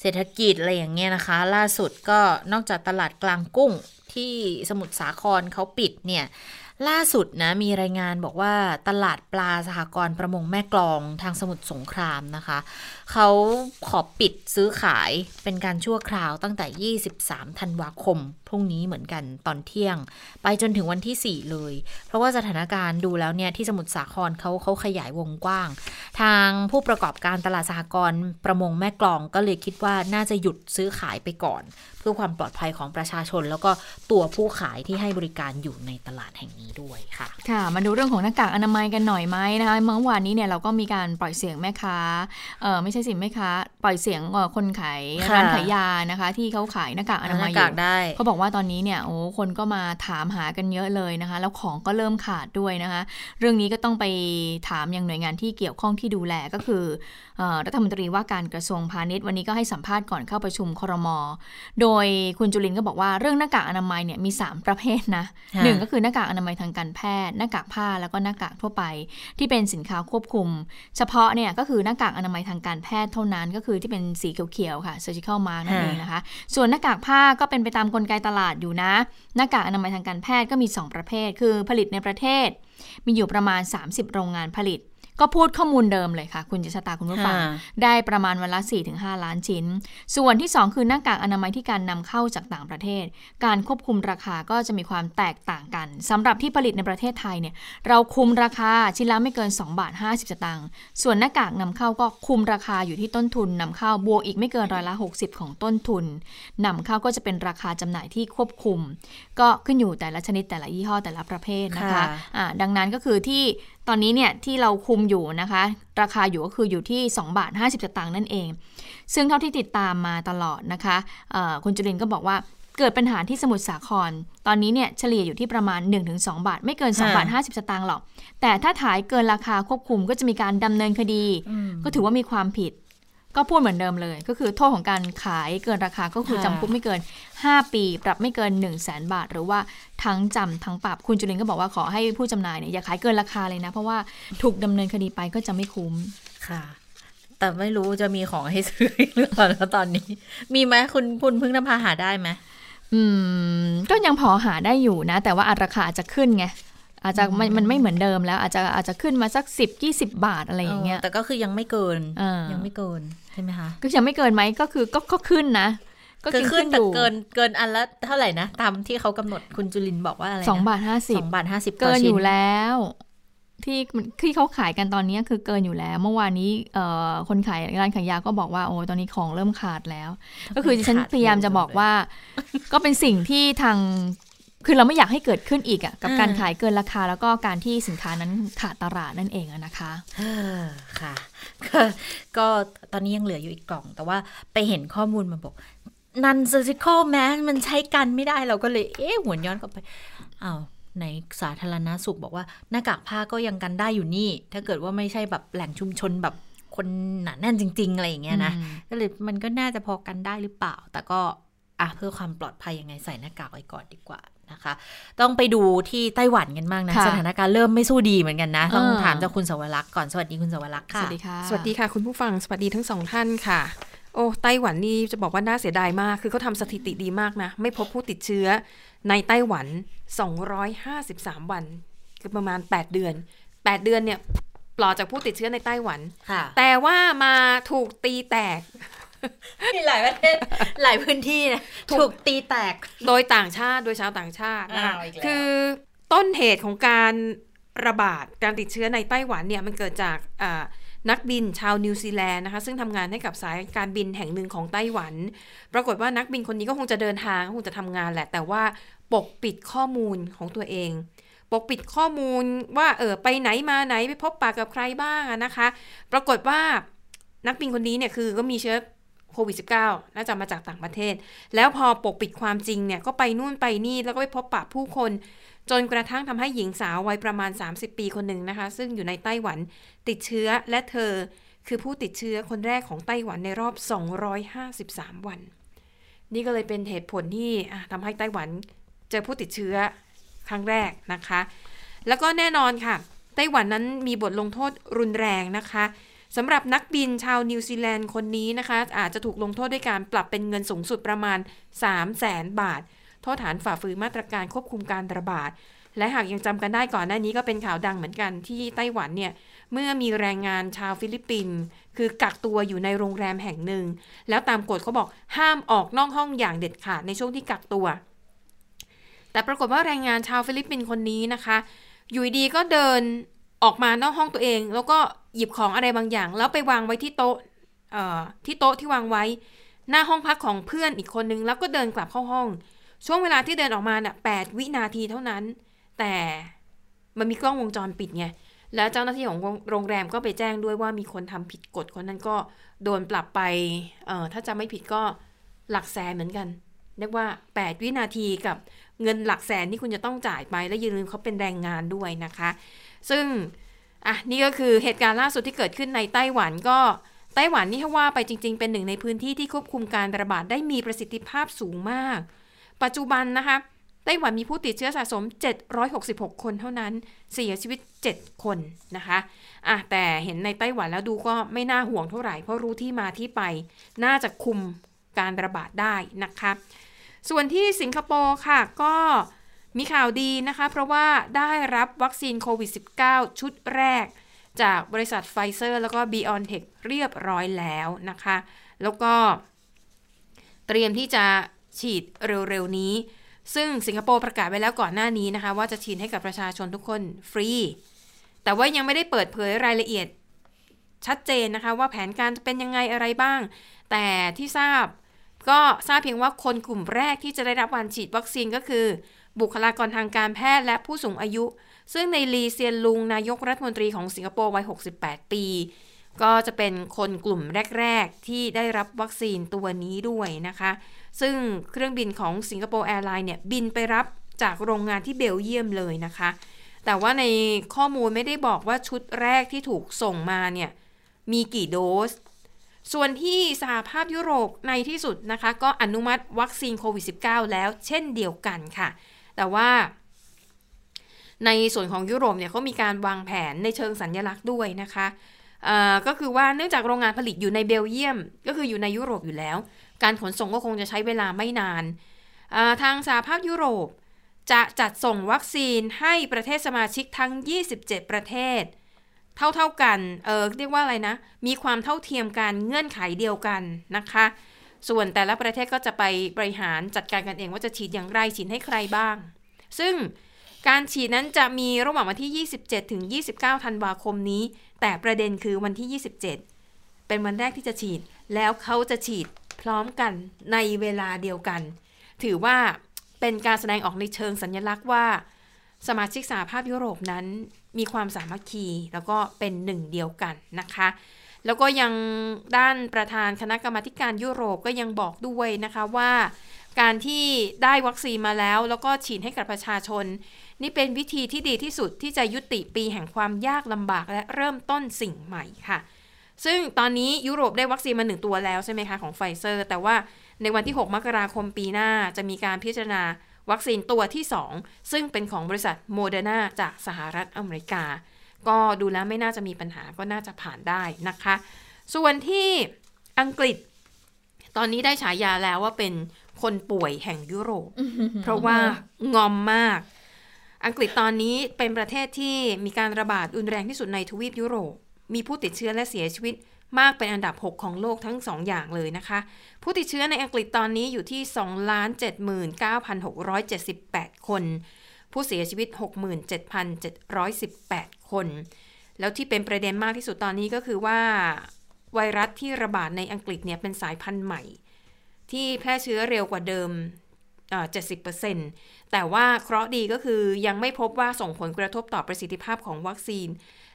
เศรษฐกิจอะไรอย่างเงี้ยนะคะ ล่าสุดก็นอกจากตลาดกลางกุ้งที่สมุทรสาครเขาปิดเนี่ย ล่าสุดนะมีรายงานบอกว่าตลาดปลาสหกรณ์ประมงแม่กลองทางสมุทรสงครามนะคะ เขาขอปิดซื้อขายเป็นการชั่วคราวตั้งแต่ 23 ธันวาคม พรุ่งนี้เหมือนกันตอนเที่ยง ไปจนถึงวันที่ 4 เลย เพราะว่าสถานการณ์ดูแล้วเนี่ยที่สมุทรสาครเขาเขาขยายวงกว้าง ทางผู้ประกอบการตลาดสหกรณ์ประมงแม่กลองก็เลยคิดว่าน่าจะหยุดซื้อขายไปก่อน เพื่อความปลอดภัยของประชาชน แล้วก็ตัวผู้ขายที่ให้บริการอยู่ในตลาดแห่งนี้ด้วยค่ะ ค่ะ มาดูเรื่องของหน้ากากอนามัยกันหน่อยไหมนะคะเมื่อวานนี้เนี่ยเราก็มีการปล่อยเสียงแม่ค้าเออไม่ใช่สิแม่ค้าปล่อยเสียงเอ่อคนขายค่ะร้านขายยานะคะ ที่เขาขายหน้ากากอนามัยหอน้ากากยู่ได้เขาบอกว่าตอนนี้เนี่ยโอ้คนก็มาถามหากันเยอะเลยนะคะ แล้วของก็เริ่มขาดด้วยนะคะ เรื่องนี้ก็ต้องไปถามยังหน่วยงานที่เกี่ยวข้องที่ดูแลก็คือเอ่อรัฐมนตรีว่าการกระทรวงพาณิชย์วันนี้ก็ให้สัมภาษณ์ก่อนเข้าประชุมครม โดยคุณจุลินก็บอกว่าเรื่องหน้ากากอนามัยเนี่ยมี 3 ประเภทนะค่ะหนึ่งก็คือหน้ากากอนามัยทางการแพทย์ หน้ากากผ้าแล้วก็หน้ากากทั่วไป ที่เป็นสินค้าควบคุม เฉพาะเนี่ยก็คือหน้ากากอนามัยทางการแพทย์เท่านั้นก็คือที่เป็นสีเขียวๆค่ะ surgical mask นั่นเองนะคะ ส่วนหน้ากากผ้าก็เป็นไปตามกลไกตลาดอยู่นะ หน้ากากอนามัยทางการแพทย์ก็มี 2 ประเภท คือผลิตในประเทศ มีอยู่ประมาณ 30 โรงงานผลิต ก็พูดข้อมูลเดิมเลยค่ะ คุณจิชะตาคุณผู้ฟังค่ะได้ประมาณวันละ 4-5 ล้านชิ้น ส่วนที่ 2 คือหน้ากากอนามัยที่การนำเข้าจากต่างประเทศ การควบคุมราคาก็จะมีความแตกต่างกันสำหรับที่ผลิตในประเทศไทยเนี่ยเราคุมราคาชิ้นละไม่เกิน 2 บาท 50สตางค์ส่วนหน้ากากนำเข้าก็คุมราคาอยู่ที่ต้นทุนนำเข้าบวกอีกไม่เกินร้อยละ 60 ของต้นทุนนำเข้าก็จะเป็นราคาจำหน่ายที่ควบคุม ก็ขึ้นอยู่แต่ละชนิดแต่ละยี่ห้อแต่ละประเภทนะคะค่ะอ่าดังนั้นก็คือที่ ตอนนี้เนี่ยที่เราคุมอยู่นะคะ ราคาอยู่ก็คืออยู่ที่ 2 บาท 50สตางค์นั่นเอง ซึ่งเท่าที่ติดตามมาตลอดนะคะคุณจุลินก็บอกว่าเกิดปัญหาที่สมุทรสาคร ตอนนี้เนี่ยเฉลี่ยอยู่ที่ประมาณ 1-2 บาท ไม่เกิน 2 บาท 50 สตางค์หรอก แต่ถ้าขายเกินราคาควบคุมก็จะมีการดำเนินคดี ก็ถือว่ามีความผิด ก็พูดเหมือนเดิมเลย ก็คือโทษของการขายเกินราคาก็คือจำคุกไม่เกิน 5 ปี ปรับไม่เกิน 1 0 0 0 0แสนบาท หรือว่าทั้งจำทั้งปรับคุณจุลินก็บอกว่าขอให้ผู้จำหน่ายเนี่ยอย่าขายเกินราคาเลยนะ เพราะว่าถูกดำเนินคดีไปก็จะไม่คุ้มค่ะ แต่ไม่รู้จะมีของให้ซื้อหรือเปล่าตอนนี้ มีไหมคุณคุณพึ่งนภาหาได้ไหมอืมก็ยังพอหาได้อยู่นะ แต่ว่าราคาอาจจะขึ้นไง อาจจะมันมันไม่เหมือนเดิมแล้ว อาจจะอาจจะขึ้นมาสักสิบยี่สิบาทอะไรอย่างเงี้ยแต่ก็คือยังไม่เกินยังไม่เกินใช่ไหมคะก็ยังไม่เกินไหมก็คือก็ก็ขึ้นนะก็ขึ้นแต่เกินเกินอันละเท่าไหร่นะ ตามที่เขากำหนดคุณจุลินบอกว่าอะไรสองบาทห้าสิบสองบาทห้าสิบเกินอยู่แล้ว ที่ที่เขาขายกันตอนนี้คือเกินอยู่แล้ว เมื่อวานนี้คนขายร้านขายยาก็บอกว่าโอ้ตอนนี้ของเริ่มขาดแล้ว ก็คือฉันพยายามจะบอกว่า ก็เป็นสิ่งที่ทาง คือเราไม่อยากให้เกิดขึ้นอีกอะกับการขายเกินราคาแล้วก็การที่สินค้านั้นขาดตลาดนั่นเองนะคะค่ะก็ตอนนี้ยังเหลืออยู่อีกกล่อง แต่ว่าไปเห็นข้อมูลมาบอกนันเซอร์จิคอลแมสมันใช้กันไม่ได้เราก็เลย เอ๊ะหวนย้อนกลับไปอ้าวในสาธารณาสุขบอกว่าหน้ากากผ้าก็ยังกันได้อยู่นี่ ถ้าเกิดว่าไม่ใช่แบบแหล่งชุมชนแบบคนหนาแน่นจริง ๆ อะไรอย่างเงี้ยนะก็เลยมันก็น่าจะพอกันได้หรือเปล่า แต่ก็อะเพื่อความปลอดภัยยังไงใส่หน้ากากไว้ก่อนดีกว่า นะคะ ต้องไปดูที่ไต้หวันกันบ้างนะ สถานการณ์เริ่มไม่สู้ดีเหมือนกันนะ ต้องถามจากคุณสวรักษ์ก่อน สวัสดีคุณสวรักษ์ค่ะ สวัสดีค่ะ สวัสดีค่ะ คุณผู้ฟัง สวัสดีทั้งสองท่านค่ะ โอ้ ไต้หวันนี่จะบอกว่าน่าเสียดายมาก คือเขาทำสถิติดีมากนะ ไม่พบผู้ติดเชื้อ ในไต้หวัน 253 วัน คือประมาณ 8 เดือน 8 เดือนเนี่ยปลอดจากผู้ติดเชื้อในไต้หวัน แต่ว่ามาถูกตีแตก มีหลายประเทศหลายพื้นที่นะถูกตีแตกโดยต่างชาติโดยชาวต่างชาตินะคะคือต้นเหตุของการระบาดการติดเชื้อในไต้หวันเนี่ยมันเกิดจากนักบินชาวนิวซีแลนด์นะคะซึ่งทำงานให้กับสายการบินแห่งหนึ่งของไต้หวัน ปรากฏว่านักบินคนนี้ก็คงจะเดินทางคงจะทำงานแหละ แต่ว่าปกปิดข้อมูลของตัวเอง ปกปิดข้อมูลว่าเออไปไหนมาไหนไปพบปะกับใครบ้างนะคะ ปรากฏว่านักบินคนนี้เนี่ยคือก็มีเชื้อ โควิด -19 น่าจะมาจากต่างประเทศ แล้วพอปกปิดความจริงเนี่ยก็ไปนู่นไปนี่แล้วก็ไปพบปะผู้คน จนกระทั่งทำให้หญิงสาววัยประมาณ 30 ปีคนหนึ่งนะคะ ซึ่งอยู่ในไต้หวันติดเชื้อและเธอคือผู้ติดเชื้อคนแรกของไต้หวันในรอบ 253 วัน นี่ก็เลยเป็นเหตุผลที่ทำให้ไต้หวันเจอผู้ติดเชื้อครั้งแรกนะคะ แล้วก็แน่นอนค่ะ ไต้หวันนั้นมีบทลงโทษรุนแรงนะคะ สำหรับนักบินชาวนิวซีแลนด์คนนี้นะคะ อาจจะถูกลงโทษด้วยการปรับเป็นเงินสูงสุดประมาณ 3 0 0แสนบาท โทษฐานฝ่าฝืนมาตรการควบคุมการระบาด และหากยังจำกันได้ก่อนหน้านี้ก็เป็นข่าวดังเหมือนกันที่ไต้หวันเนี่ย เมื่อมีแรงงานชาวฟิลิปปินส์คือกักตัวอยู่ในโรงแรมแห่งหนึ่ง แล้วตามกฎเขาบอกห้ามออกนอกห้องอย่างเด็ดขาดในช่วงที่กักตัว แต่ปรากฏว่าแรงงานชาวฟิลิปปินส์คนนี้นะคะ อยู่ดีก็เดินออกมานอกห้องตัวเอง แล้วก็ หยิบของอะไรบางอย่าง แล้วไปวางไว้ที่โต๊ะที่โต๊ะที่วางไว้ หน้าห้องพักของเพื่อนอีกคนนึง แล้วก็เดินกลับเข้าห้อง ช่วงเวลาที่เดินออกมาเนี่ยแปดวินาทีเท่านั้น แต่มันมีกล้องวงจรปิดไงแล้วเจ้าหน้าที่ของโรงแรมก็ไปแจ้งด้วยว่ามีคนทำผิดกฎคนนั้นก็โดนปรับไปเออถ้าจะไม่ผิดก็หลักแสนเหมือนกันเรียกว่า 8 วินาทีกับเงินหลักแสนที่คุณจะต้องจ่ายไป และอย่าลืมเขาเป็นแรงงานด้วยนะคะ ซึ่ง อะนี่ก็คือเหตุการณ์ล่าสุดที่เกิดขึ้นในไต้หวันก็ไต้หวันนี่ถ้าว่าไปจริง ๆ เป็นหนึ่งในพื้นที่ที่ควบคุมการระบาดได้มีประสิทธิภาพสูงมาก ปัจจุบันนะคะไต้หวันมีผู้ติดเชื้อสะสม 766 คนเท่านั้น เสียชีวิต 7 คนนะคะอะแต่เห็นในไต้หวันแล้วดูก็ไม่น่าห่วงเท่าไหร่ เพราะรู้ที่มาที่ไป น่าจะคุมการระบาดได้นะคะ ส่วนที่สิงคโปร์ค่ะ ก็ มีข่าวดีนะคะ เพราะว่าได้รับวัคซีนโควิด -19 ชุดแรก จากบริษัทไฟเซอร์แล้วก็ BioNTech เรียบร้อยแล้วนะคะ แล้วก็เตรียมที่จะฉีดเร็วๆนี้ ซึ่งสิงคโปร์ประกาศไว้แล้วก่อนหน้านี้นะคะ ว่าจะฉีดให้กับประชาชนทุกคนฟรี แต่ว่ายังไม่ได้เปิดเผยรายละเอียดชัดเจนนะคะ ว่าแผนการจะเป็นยังไงอะไรบ้าง แต่ที่ทราบก็ทราบเพียงว่าคนกลุ่มแรกที่จะได้รับการฉีดวัคซีนก็คือ บุคลากรทางการแพทย์และผู้สูงอายุ ซึ่งนายลีเซียนลุงนายกรัฐมนตรีของสิงคโปร์วัย 68 ปี ก็จะเป็นคนกลุ่มแรก ๆ ที่ได้รับวัคซีนตัวนี้ด้วยนะคะ ซึ่งเครื่องบินของสิงคโปร์แอร์ไลน์เนี่ยบินไปรับจากโรงงานที่เบลเยียมเลยนะคะ แต่ว่าในข้อมูลไม่ได้บอกว่าชุดแรกที่ถูกส่งมาเนี่ยมีกี่โดส ส่วนที่สหภาพยุโรปในที่สุดนะคะ ก็อนุมัติวัคซีนโควิด -19 แล้วเช่นเดียวกันค่ะ แต่ว่า ในส่วนของยุโรปเนี่ยเขามีการวางแผนในเชิงสัญญลักษณ์ด้วยนะคะก็คือว่าเนื่องจากโรงงานผลิตอยู่ในเบลเยียม ก็คืออยู่ในยุโรปอยู่แล้ว การขนส่งก็คงจะใช้เวลาไม่นาน ทางสหภาพยุโรปจะจัดส่งวัคซีนให้ประเทศสมาชิกทั้ง 27 ประเทศ เท่าๆกัน เออเรียกว่าอะไรนะ มีความเท่าเทียมกันเงื่อนไขเดียวกันนะคะ ส่วนแต่ละประเทศก็จะไปบริหารจัดการกันเองว่าจะฉีดอย่างไรฉีดให้ใครบ้าง ซึ่งการฉีดนั้นจะมีระหว่างวันที่ 27 ถึง 29 ธันวาคมนี้ แต่ประเด็นคือวันที่ 27 เป็นวันแรกที่จะฉีด แล้วเขาจะฉีดพร้อมกันในเวลาเดียวกัน ถือว่าเป็นการแสดงออกในเชิงสัญญลักษณ์ว่า สมาชิกสหภาพยุโรปนั้นมีความสามัคคี แล้วก็เป็นหนึ่งเดียวกันนะคะ แล้วก็ยังด้านประธานคณะกรรมาการยุโรปก็ยังบอกด้วยนะคะว่า การที่ได้วัคซีนมาแล้ว แล้วก็ฉีดให้กับประชาชน นี่เป็นวิธีที่ดีที่สุดที่จะยุติปีแห่งความยากลำบากและเริ่มต้นสิ่งใหม่ค่ะ ซึ่งตอนนี้ยุโรปได้วัคซีนมาหนึ่งตัวแล้วใช่ไหมคะของไฟเซอร์ แต่ว่าในวันที่ 6 มกราคมปีหน้าจะมีการพิจารณาวัคซีนตัวที่ 2 ซึ่งเป็นของบริษัทโมเดอร์นาจากสหรัฐอเมริกา ก็ดูแล้วไม่น่าจะมีปัญหาก็น่าจะผ่านได้นะคะ ส่วนที่อังกฤษ ตอนนี้ได้ฉายาแล้วว่าเป็นคนป่วยแห่งยุโรป เพราะว่างอมมาก อังกฤษตอนนี้เป็นประเทศที่มีการระบาดรุนแรงที่สุดในทวีปยุโรป มีผู้ติดเชื้อและเสียชีวิตมากเป็นอันดับ 6 ของโลกทั้ง 2 อย่างเลยนะคะ ผู้ติดเชื้อในอังกฤษตอนนี้อยู่ที่ 2,79,678 คน ผู้เสียชีวิต 67,718 คน แล้วที่เป็นประเด็นมากที่สุดตอนนี้ก็คือว่า ไวรัสที่ระบาดในอังกฤษเนี่ยเป็นสายพันธุ์ใหม่ ที่แพร่เชื้อเร็วกว่าเดิม70%แต่ว่าเคราะห์ดีก็คือยังไม่พบว่าส่งผลกระทบต่อประสิทธิภาพของวัคซีน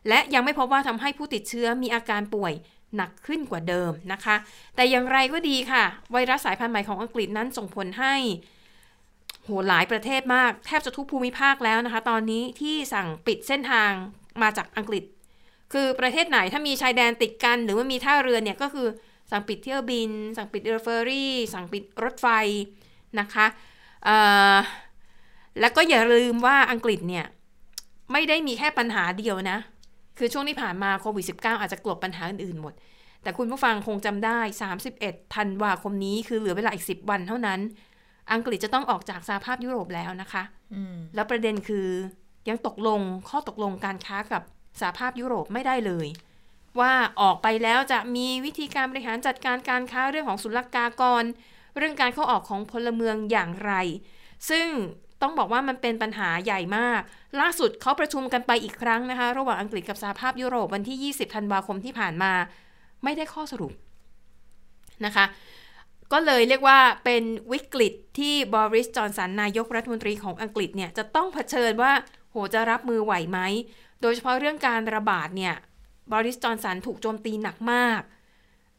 และยังไม่พบว่าทำให้ผู้ติดเชื้อมีอาการป่วยหนักขึ้นกว่าเดิมนะคะ แต่อย่างไรก็ดีค่ะ ไวรัสสายพันธุ์ใหม่ของอังกฤษนั้นส่งผลให้ โหหลายประเทศมาก แทบจะทุกภูมิภาคแล้วนะคะ ตอนนี้ที่สั่งปิดเส้นทางมาจากอังกฤษ คือประเทศไหนถ้ามีชายแดนติดกัน หรือว่ามีท่าเรือเนี่ยก็คือสั่งปิดเที่ยวบิน สั่งปิดเรือเฟอร์รี่ สั่งปิดรถไฟนะคะแล้วก็อย่าลืมว่าอังกฤษเนี่ยไม่ได้มีแค่ปัญหาเดียวนะ คือช่วงที่ผ่านมาโควิด -19 อาจจะกลบปัญหาอื่นๆหมด แต่คุณผู้ฟังคงจำได้ 31 ธันวาคมนี้คือเหลือเวลาอีก 10 วันเท่านั้น อังกฤษจะต้องออกจากสหภาพยุโรปแล้วนะคะแล้วประเด็นคือยังตกลงข้อตกลงการค้ากับสหภาพยุโรปไม่ได้เลย ว่าออกไปแล้วจะมีวิธีการบริหารจัดการการค้าเรื่องของศุลกากร เรื่องการเข้าออกของพลเมืองอย่างไร ซึ่งต้องบอกว่ามันเป็นปัญหาใหญ่มาก ล่าสุดเขาประชุมกันไปอีกครั้งนะคะ ระหว่างอังกฤษกับสหภาพยุโรปวันที่ 20 ธันวาคมที่ผ่านมา ไม่ได้ข้อสรุปนะคะ ก็เลยเรียกว่าเป็นวิกฤตที่บริสจอนสันนายกรัฐมนตรีของอังกฤษเนี่ยจะต้องเผชิญว่าโหจะรับมือไหวไหม โดยเฉพาะเรื่องการระบาดเนี่ยบริสจอนสันถูกโจมตีหนักมาก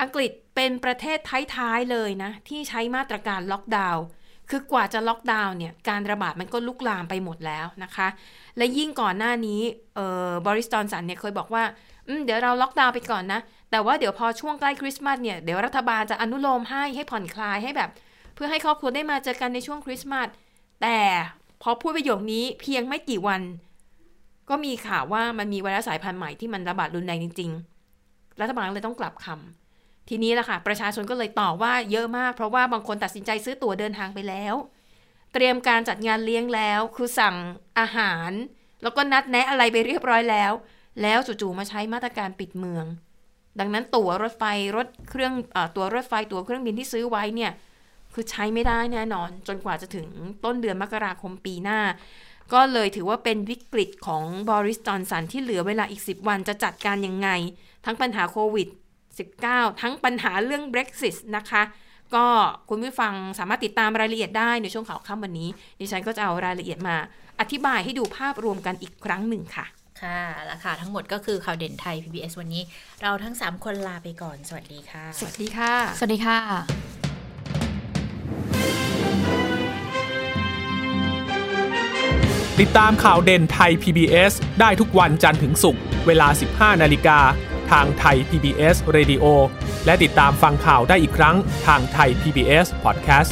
อังกฤษเป็นประเทศท้ายๆเลยนะ ที่ใช้มาตรการล็อกดาวน์ คือกว่าจะล็อกดาวน์เนี่ยการระบาดมันก็ลุกลามไปหมดแล้วนะคะ และยิ่งก่อนหน้านี้เออบอริส จอห์นสันเนี่ยเคยบอกว่าเดี๋ยวเราล็อกดาวน์ไปก่อนนะ แต่ว่าเดี๋ยวพอช่วงใกล้คริสต์มาสเนี่ยเดี๋ยวรัฐบาลจะอนุโลมให้ให้ผ่อนคลายให้แบบ เพื่อให้ครอบครัวได้มาเจอกันในช่วงคริสต์มาสแต่พอพูดประโยคนี้เพียงไม่กี่วัน ก็มีข่าวว่ามันมีไวรัสสายพันธุ์ใหม่ที่มันระบาดรุนแรงจริง ๆ รัฐบาลเลยต้องกลับคำทีนี้แหละค่ะ ประชาชนก็เลยตอบว่าเยอะมาก เพราะว่าบางคนตัดสินใจซื้อตั๋วเดินทางไปแล้ว เตรียมการจัดงานเลี้ยงแล้ว คือสั่งอาหาร แล้วก็นัดแนะอะไรไปเรียบร้อยแล้ว แล้วจู่ๆมาใช้มาตรการปิดเมือง ดังนั้นตั๋วรถไฟรถเครื่องอตั๋วรถไฟตั๋วเครื่องบินที่ซื้อไว้เนี่ยคือใช้ไม่ได้แน่นอน จนกว่าจะถึงต้นเดือนมกราคมปีหน้า ก็เลยถือว่าเป็นวิกฤตของบริสจอนสันที่เหลือเวลาอีก 10 วันจะจัดการยังไง ทั้งปัญหาโควิด 19 ทั้งปัญหาเรื่อง Brexit นะคะ ก็คุณผู้ฟังสามารถติดตามรายละเอียดได้ในช่วงข่าวค่ำวันนี้ ดิฉันก็จะเอารายละเอียดมา อธิบายให้ดูภาพรวมกันอีกครั้งหนึ่งค่ะ ค่ะแล้วค่ะทั้งหมดก็คือข่าวเด่นไทย PBS วันนี้ เราทั้ง 3 คนลาไปก่อน สวัสดีค่ะ สวัสดีค่ะ สวัสดีค่ะ ติดตามข่าวเด่นไทย PBS ได้ทุกวันจันทร์ถึงศุกร์เวลา 15 นาฬิกา ทางไทย PBS Radio และติดตามฟังข่าวได้อีกครั้งทางไทย PBS Podcast